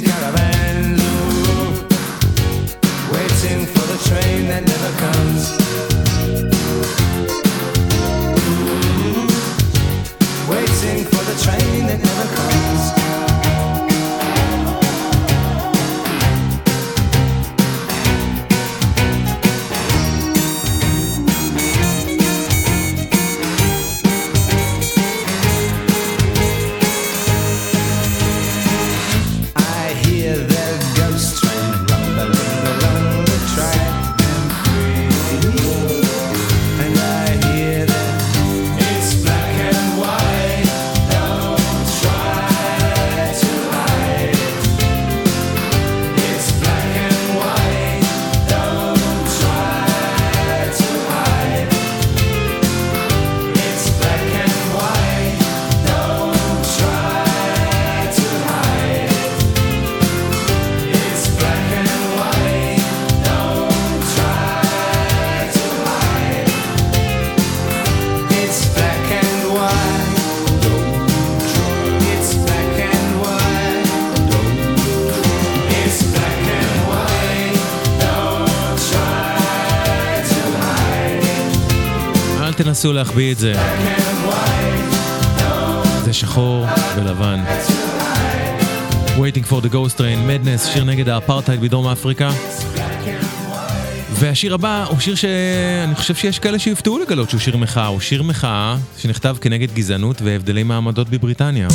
the caravan. תנסו להחביא את זה. זה שחור ולבן. Waiting for the Ghost Train, Madness, שיר נגד האפרטהייד בדרום אפריקה. והשיר הבא הוא שיר שאני חושב שיש כאלה שיופתעו לגלות שהוא שיר מחאה. הוא שיר מחאה שנכתב כנגד גזענות והבדלי מעמדות בבריטניה.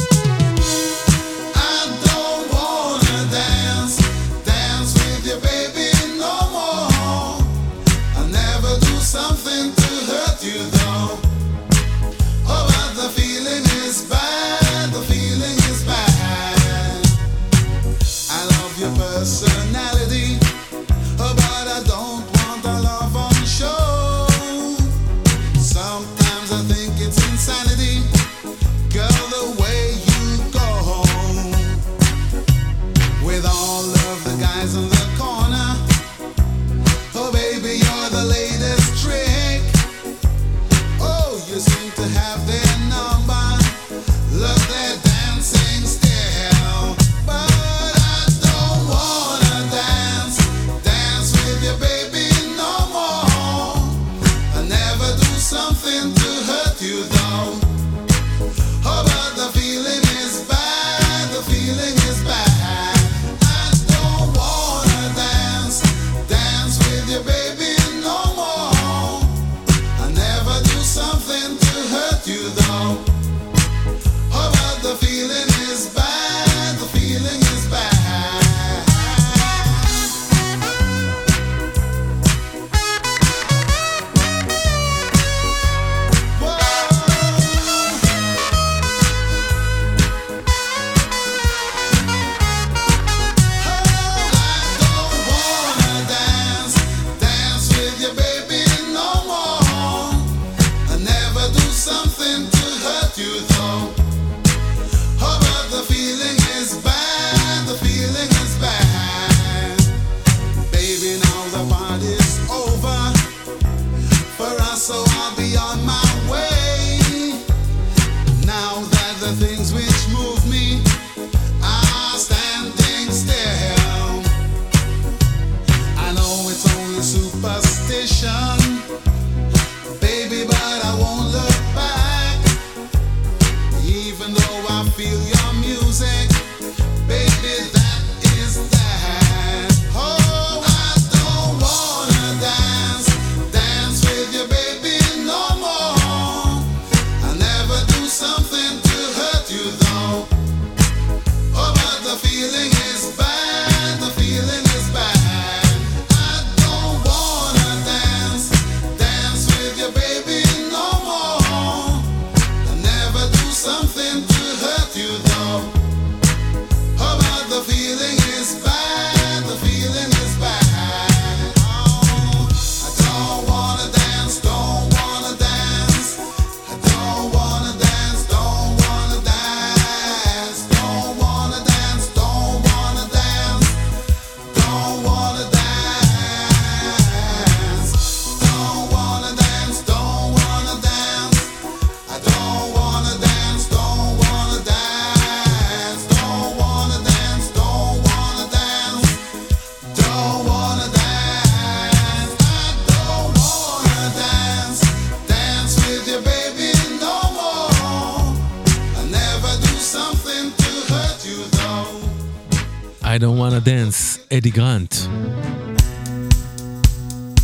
I Don't Wanna Dance, אדי גרנט.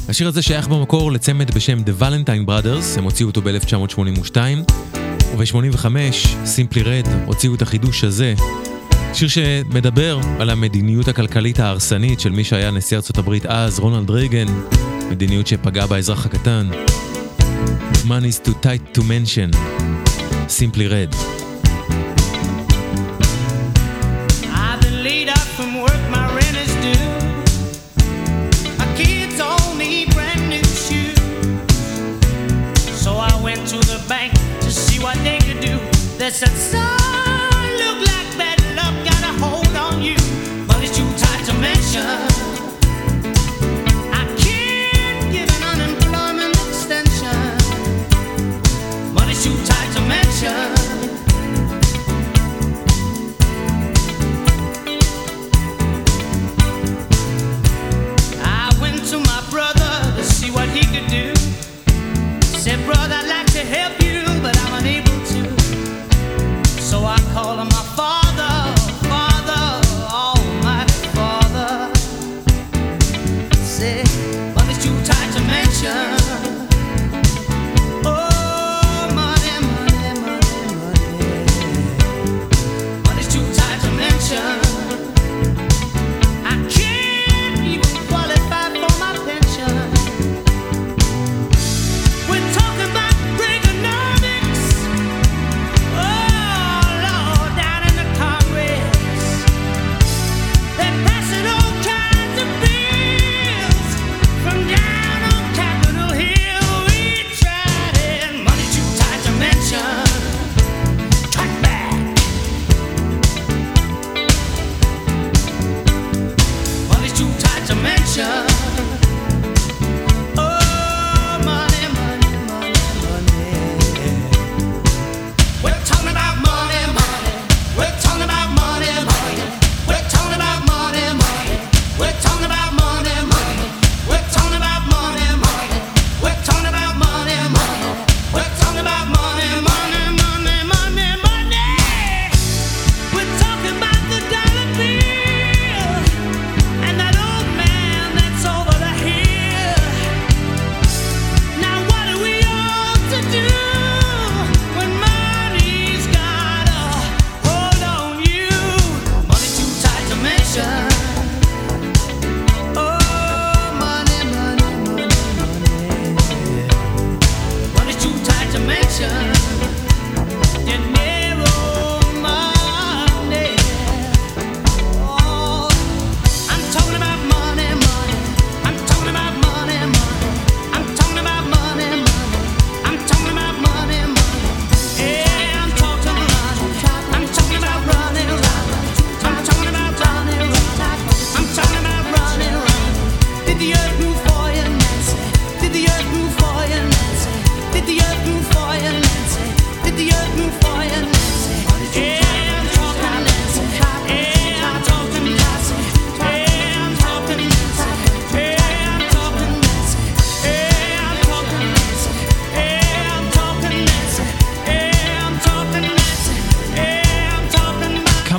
השיר הזה שייך במקור לצמד בשם The Valentine Brothers, הם הוציאו אותו ב-1982, וב-85, Simply Red הוציאו את החידוש הזה, שיר שמדבר על המדיניות הכלכלית ההרסנית של מי שהיה נשיא ארצות הברית אז, רונלד רייגן, מדיניות שפגעה באזרח הקטן. Money is too tight to mention, Simply Red. son. Look like got a hold on you. Too tight to. I can't get an unemployment extension. Too tight to. Brother, to see what he could do. Said, brother, I'd like to help call them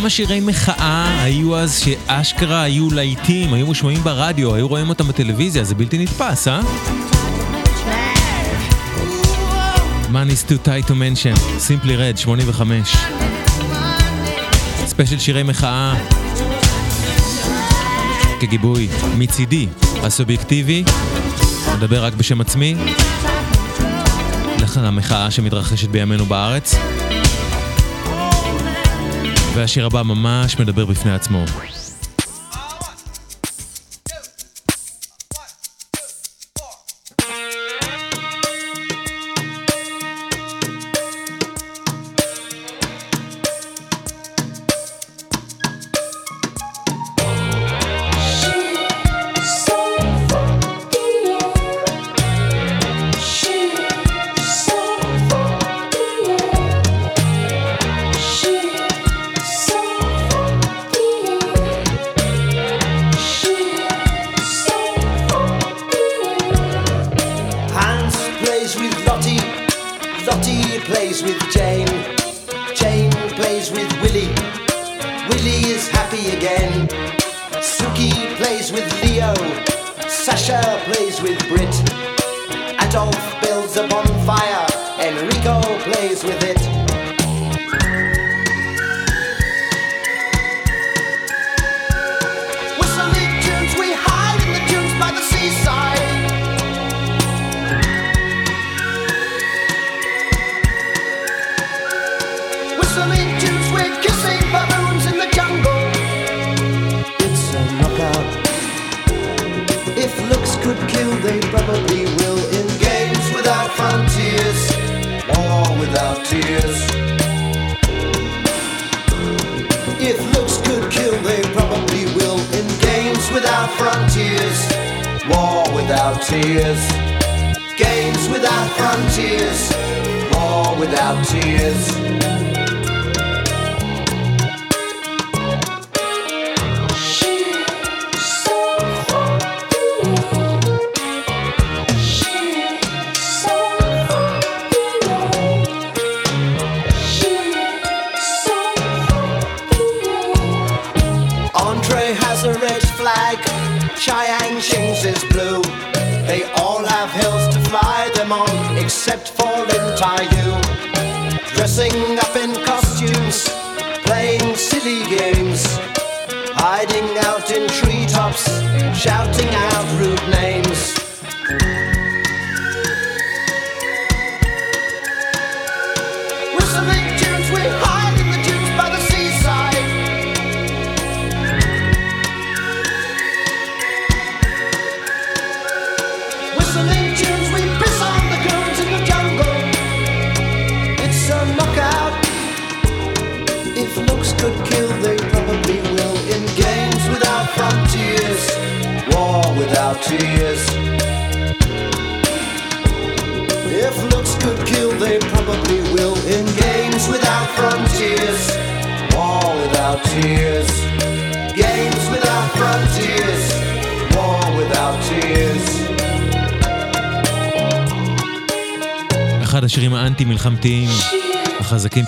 כמה שירי מחאה היו אז שאשכרה היו להיטים, היו מושמעים ברדיו, היו רואים אותם בטלוויזיה, זה בלתי נתפס, אה? Man is too tight to mention, simply red, 85. ספיישל שירי מחאה כגיבוי מצידי הסובייקטיבי, מדבר רק בשם עצמי, לכן המחאה שמתרחשת בימינו בארץ. והשיר הבא ממש מדבר בפני עצמו.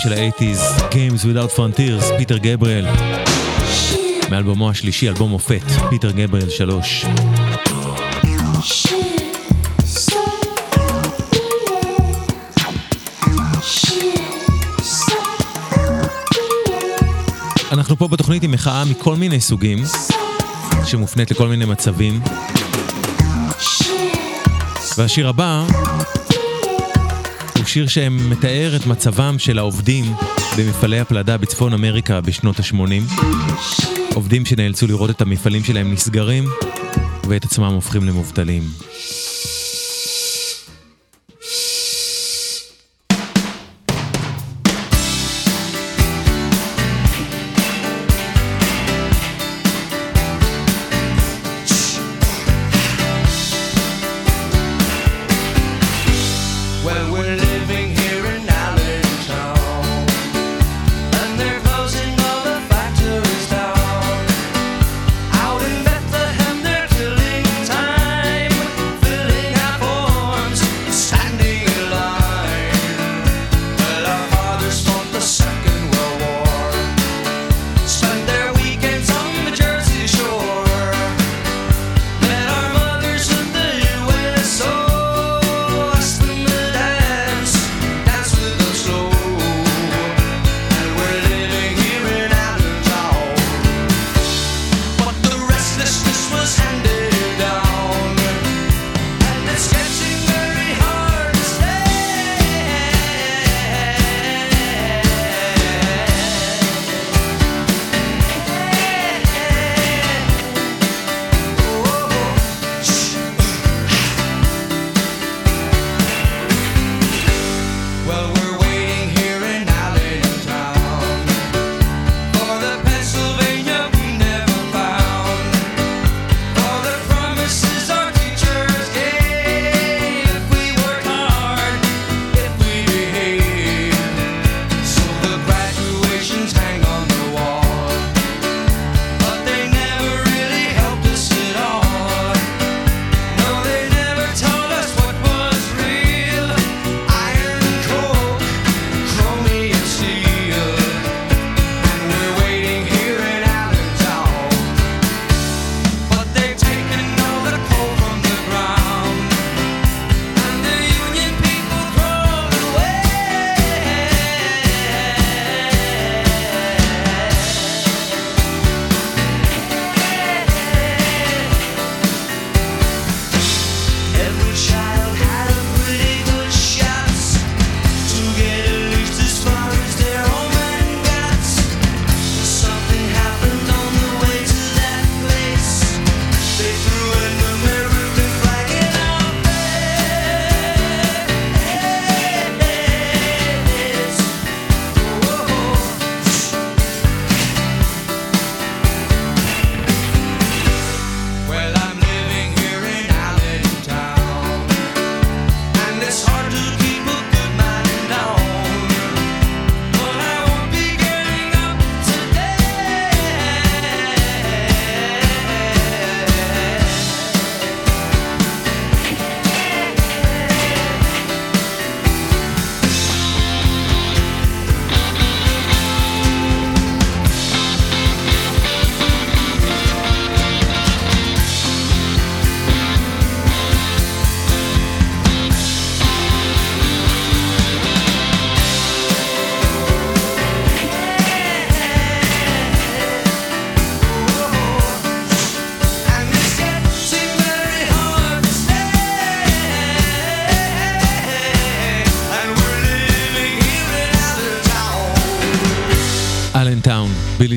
של ה eighties, Games Without Frontiers, פיטר גבריאל. מאלבומו השלישי, אלבום מופת, פיטר גבריאל 3. אנחנו פה בתוכנית עם מחאה מכל מיני סוגים, שמופנית לכל מיני מצבים. והשיר הבא שיר שמתאר את מצבם של העובדים במפעלי הפלדה בצפון אמריקה בשנות ה-80. עובדים שנאלצו לראות את המפעלים שלהם נסגרים ואת עצמם הופכים למובטלים.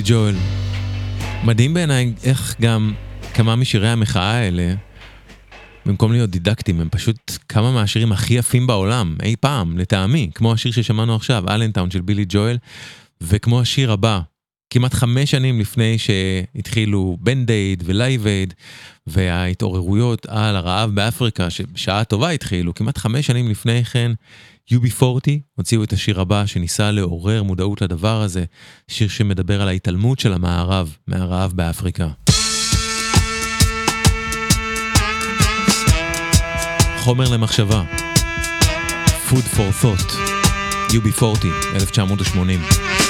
ג'ואל. מדהים בעיניי איך גם כמה משירי המחאה האלה, במקום להיות דידקטיים, הם פשוט כמה מהשירים הכי יפים בעולם, אי פעם, לטעמי, כמו השיר ששמענו עכשיו, אלנטאון של בילי ג'ואל, וכמו השיר הבא, כמעט חמש שנים לפני שהתחילו בנד אייד ולייב אייד, וההתעוררויות על הרעב באפריקה, שבשעה טובה התחילו, כמעט חמש שנים לפני כן, UB40 הוציאו את השיר הבא שניסה לעורר מודעות לדבר הזה, שיר שמדבר על ההתעלמות של המערב מהרעב באפריקה. חומר למחשבה. Food for Thought, UB40, 1980.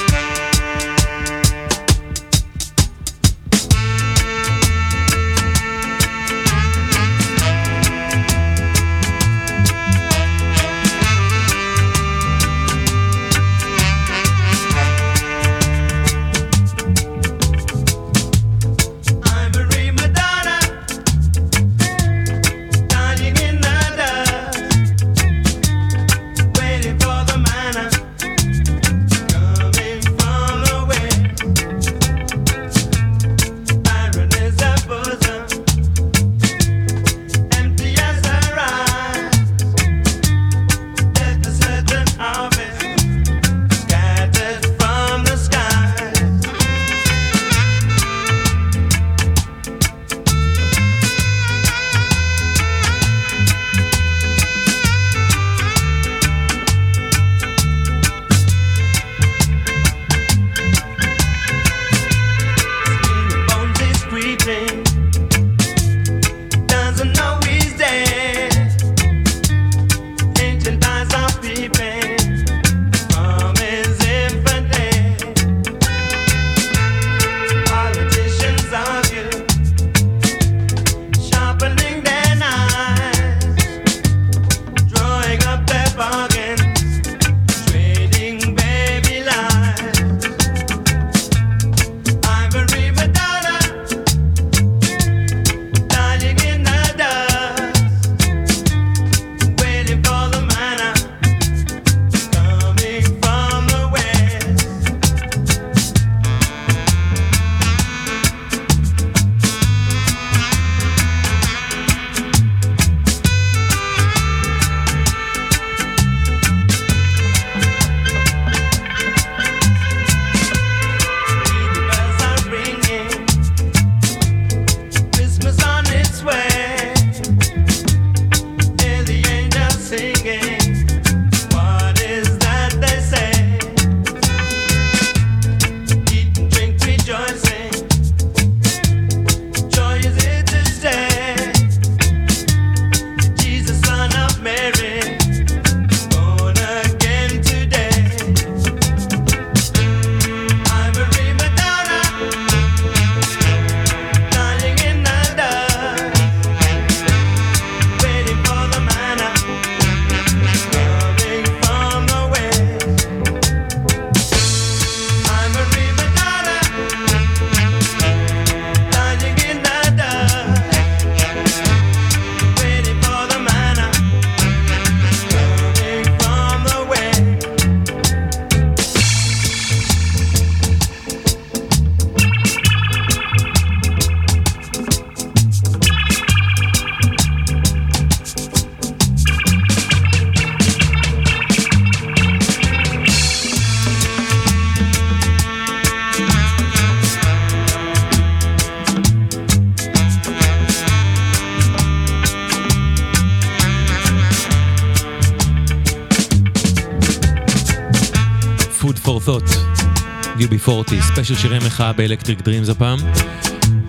UB40, ספיישל שירי מחאה ב Electric Dreams הפעם.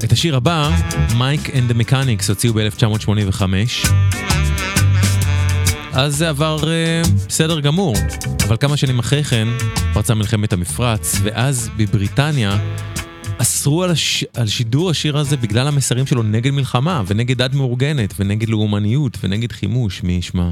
את השיר הבא, מייק אנד המקניקס הוציאו ב-1985. אז זה עבר uh, בסדר גמור, אבל כמה שנים אחרי כן פרצה מלחמת המפרץ, ואז בבריטניה אסרו על, הש... על שידור השיר הזה בגלל המסרים שלו נגד מלחמה, ונגד דת מאורגנת, ונגד לאומניות, ונגד חימוש, מי ישמע.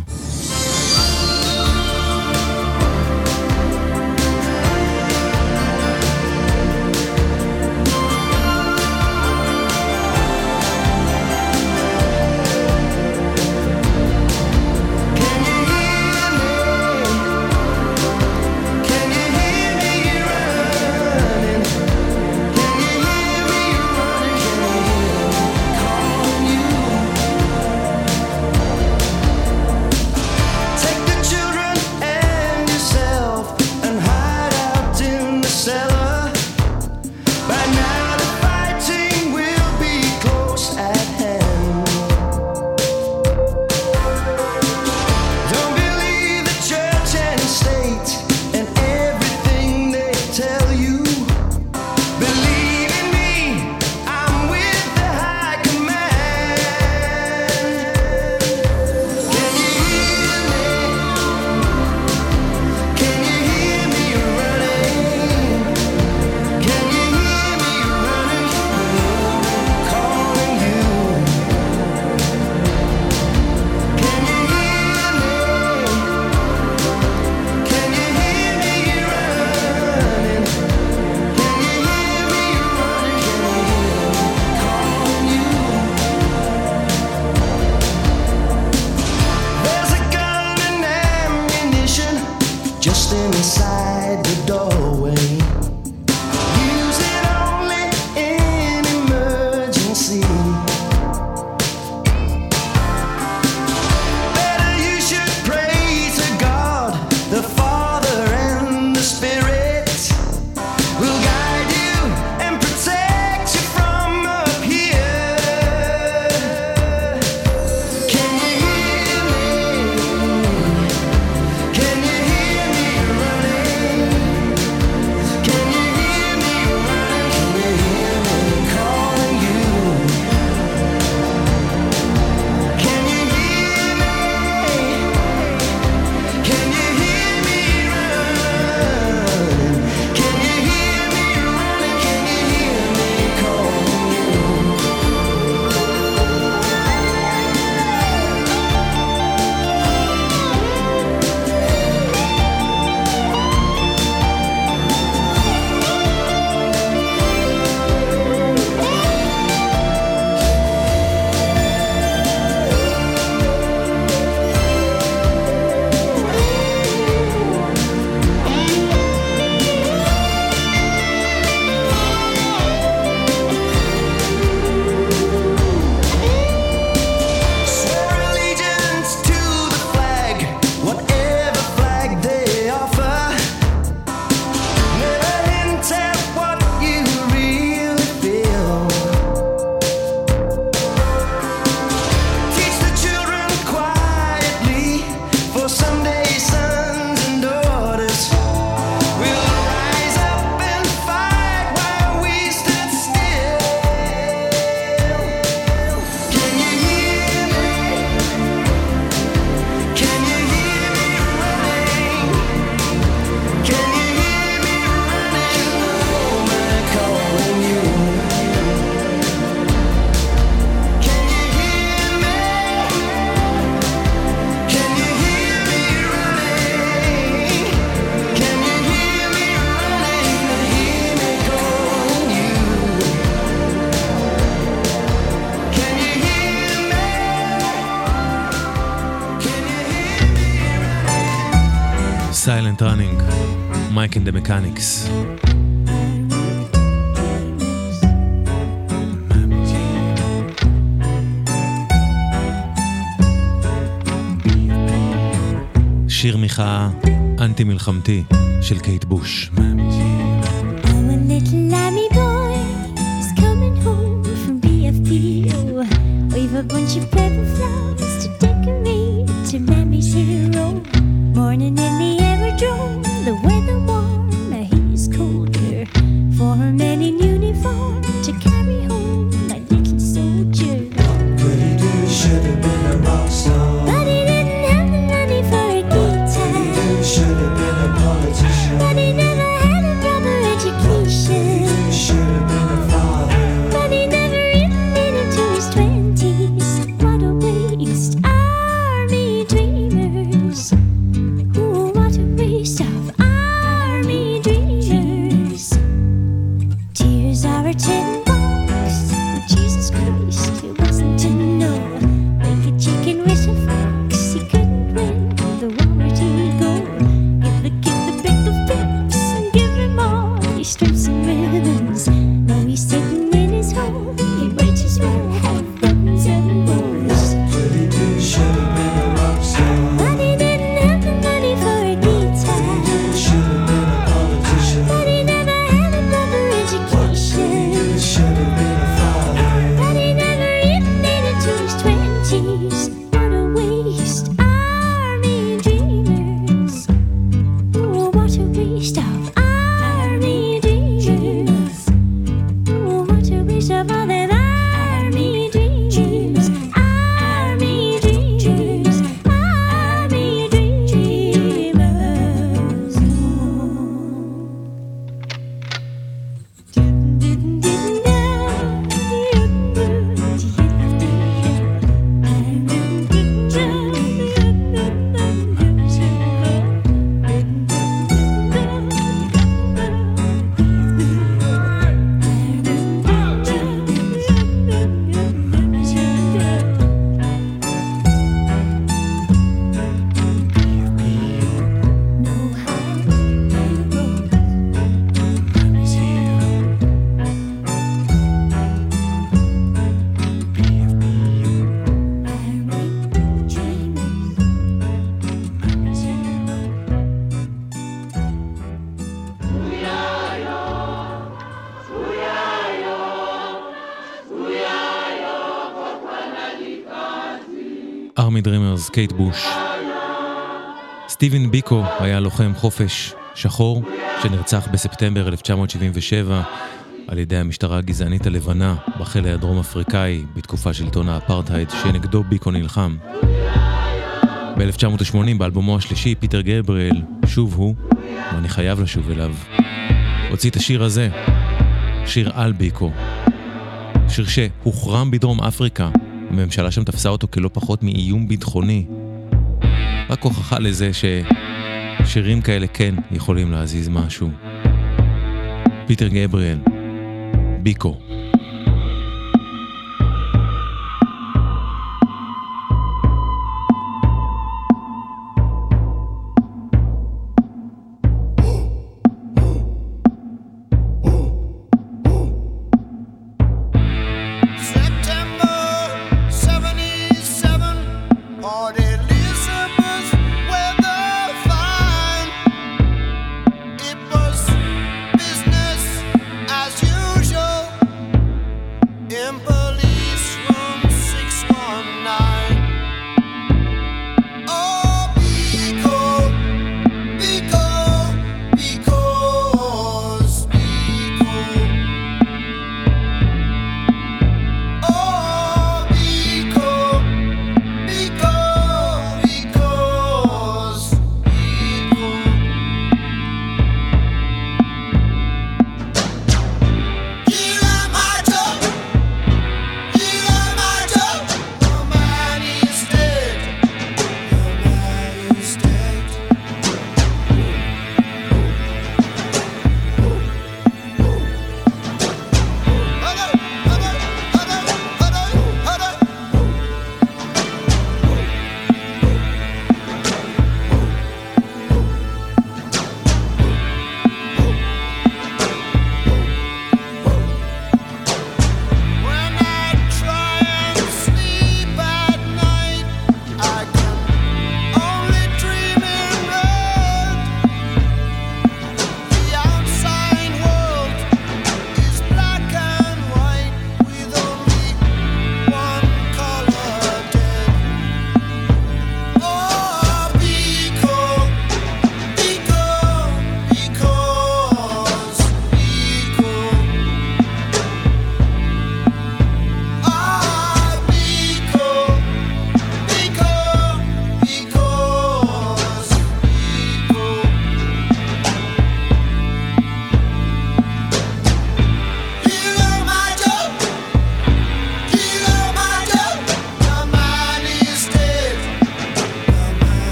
מכניקס. שיר מחאה אנטי-מלחמתי של קייט בוש. קייט בוש. סטיבן ביקו היה לוחם חופש שחור שנרצח בספטמבר 1977 על ידי המשטרה הגזענית הלבנה בחיל הדרום אפריקאי בתקופה שלטון האפרטהייד שנגדו ביקו נלחם. ב-1980 באלבומו השלישי פיטר גבריאל, שוב הוא, ואני חייב לשוב אליו, הוציא את השיר הזה, שיר על ביקו. שיר שהוחרם בדרום אפריקה הממשלה שם תפסה אותו כלא פחות מאיום ביטחוני. רק הוכחה לזה ששירים כאלה כן יכולים להזיז משהו. פיטר גבריאל, ביקו.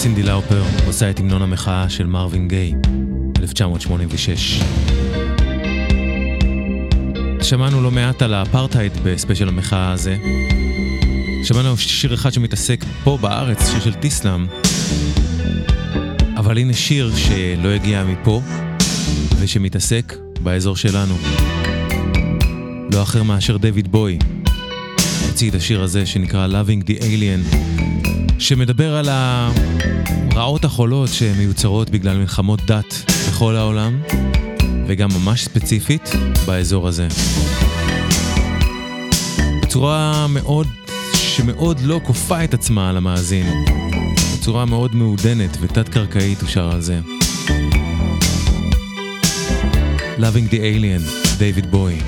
סינדי לאופר עושה את המנון המחאה של מרווין גיי, 1986. שמענו לא מעט על האפרטהייד בספיישל המחאה הזה. שמענו שיר אחד שמתעסק פה בארץ, שיר של טיסלאם. אבל הנה שיר שלא הגיע מפה, ושמתעסק באזור שלנו. לא אחר מאשר דויד בוי. הוציא את השיר הזה שנקרא Loving the Alien, שמדבר על הרעות החולות שמיוצרות בגלל מלחמות דת בכל העולם, וגם ממש ספציפית באזור הזה. בצורה מאוד, שמאוד לא כופה את עצמה על המאזין. בצורה מאוד מעודנת ותת-קרקעית הוא שר על זה. Loving the Alien, דייוויד בוי.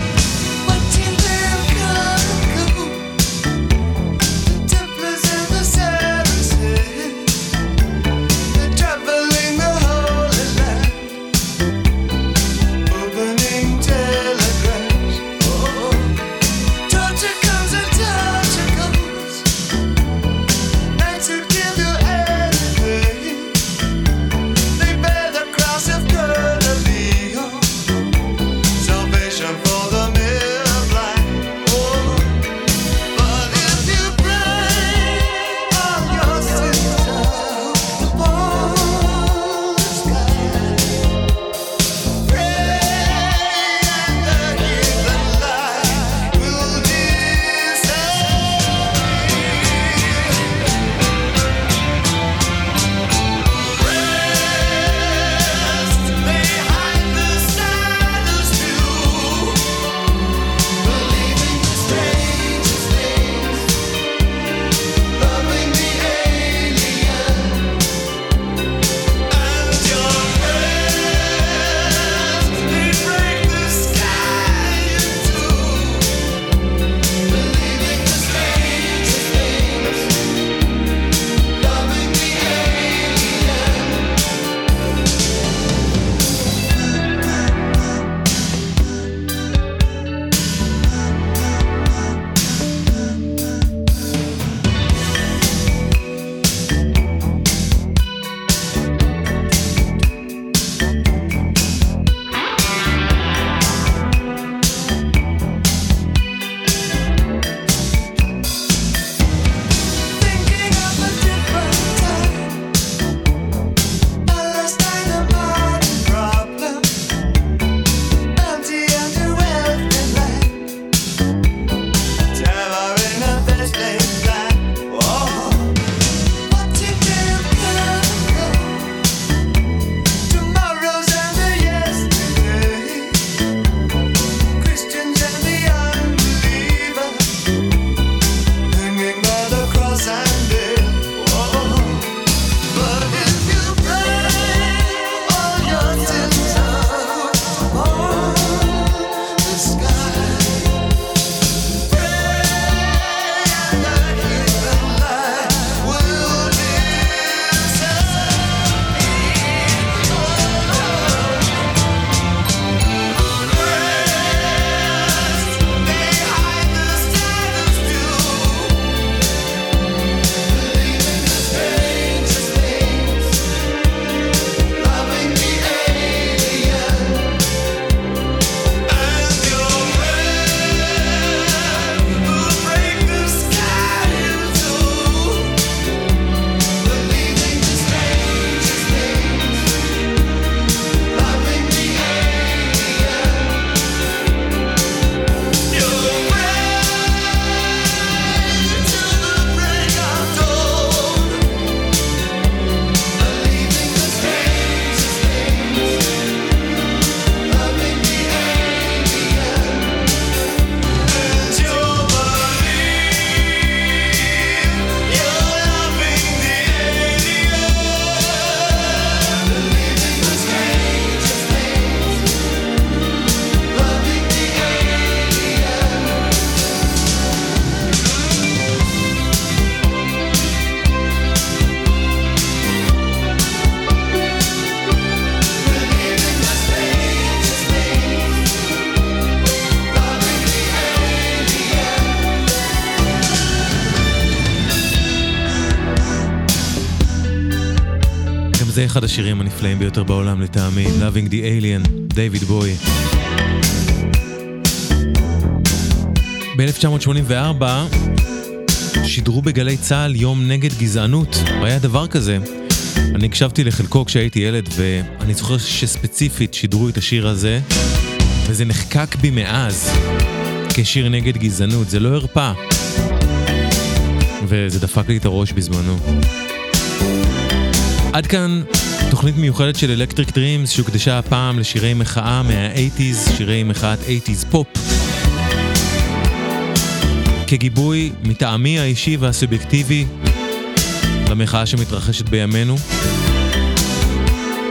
אחד השירים הנפלאים ביותר בעולם לטעמי, Loving the Alien, דייוויד בוי. ב-1984 שידרו בגלי צה"ל יום נגד גזענות, היה דבר כזה. אני הקשבתי לחלקו כשהייתי ילד, ואני זוכר שספציפית שידרו את השיר הזה, וזה נחקק בי מאז כשיר נגד גזענות, זה לא הרפא. וזה דפק לי את הראש בזמנו. עד כאן תוכנית מיוחדת של Electric Dreams שהוקדשה הפעם לשירי מחאה מה-80's, שירי מחאת 80's פופ. כגיבוי מטעמי האישי והסובייקטיבי למחאה שמתרחשת בימינו,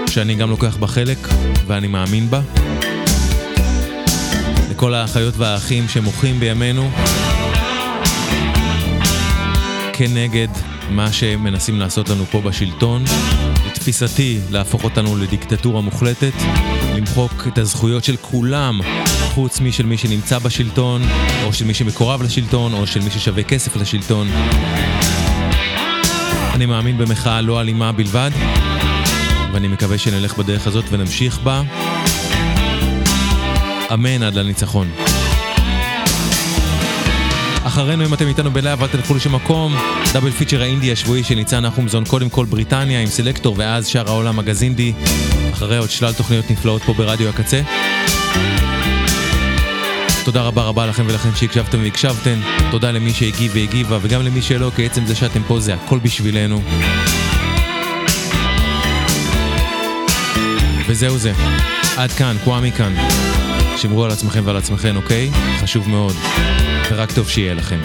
שאני גם לוקח בה חלק ואני מאמין בה. לכל האחיות והאחים שמוחים בימינו כנגד מה שמנסים לעשות לנו פה בשלטון. לתפיסתי, להפוך אותנו לדיקטטורה מוחלטת, למחוק את הזכויות של כולם, חוץ משל מי שנמצא בשלטון, או של מי שמקורב לשלטון, או של מי ששווה כסף לשלטון. אני מאמין במחאה לא אלימה בלבד, ואני מקווה שנלך בדרך הזאת ונמשיך בה. אמן עד לניצחון. אחרינו, אם אתם איתנו בלהב, אל תלכו לשום מקום. דאבל פיצ'ר האינדי השבועי של ניצן נחומזון, קודם כל בריטניה עם סלקטור, ואז שאר העולם הגזינדי. אחרי עוד שלל תוכניות נפלאות פה ברדיו הקצה. תודה רבה רבה לכם ולכם שהקשבתם והקשבתן. תודה למי שהגיב והגיבה, וגם למי שלא, כי עצם זה שאתם פה זה הכל בשבילנו. וזהו זה. עד כאן, קוואמי כאן. שמרו על עצמכם ועל עצמכם, אוקיי? חשוב מאוד. ורק טוב שיהיה לכם.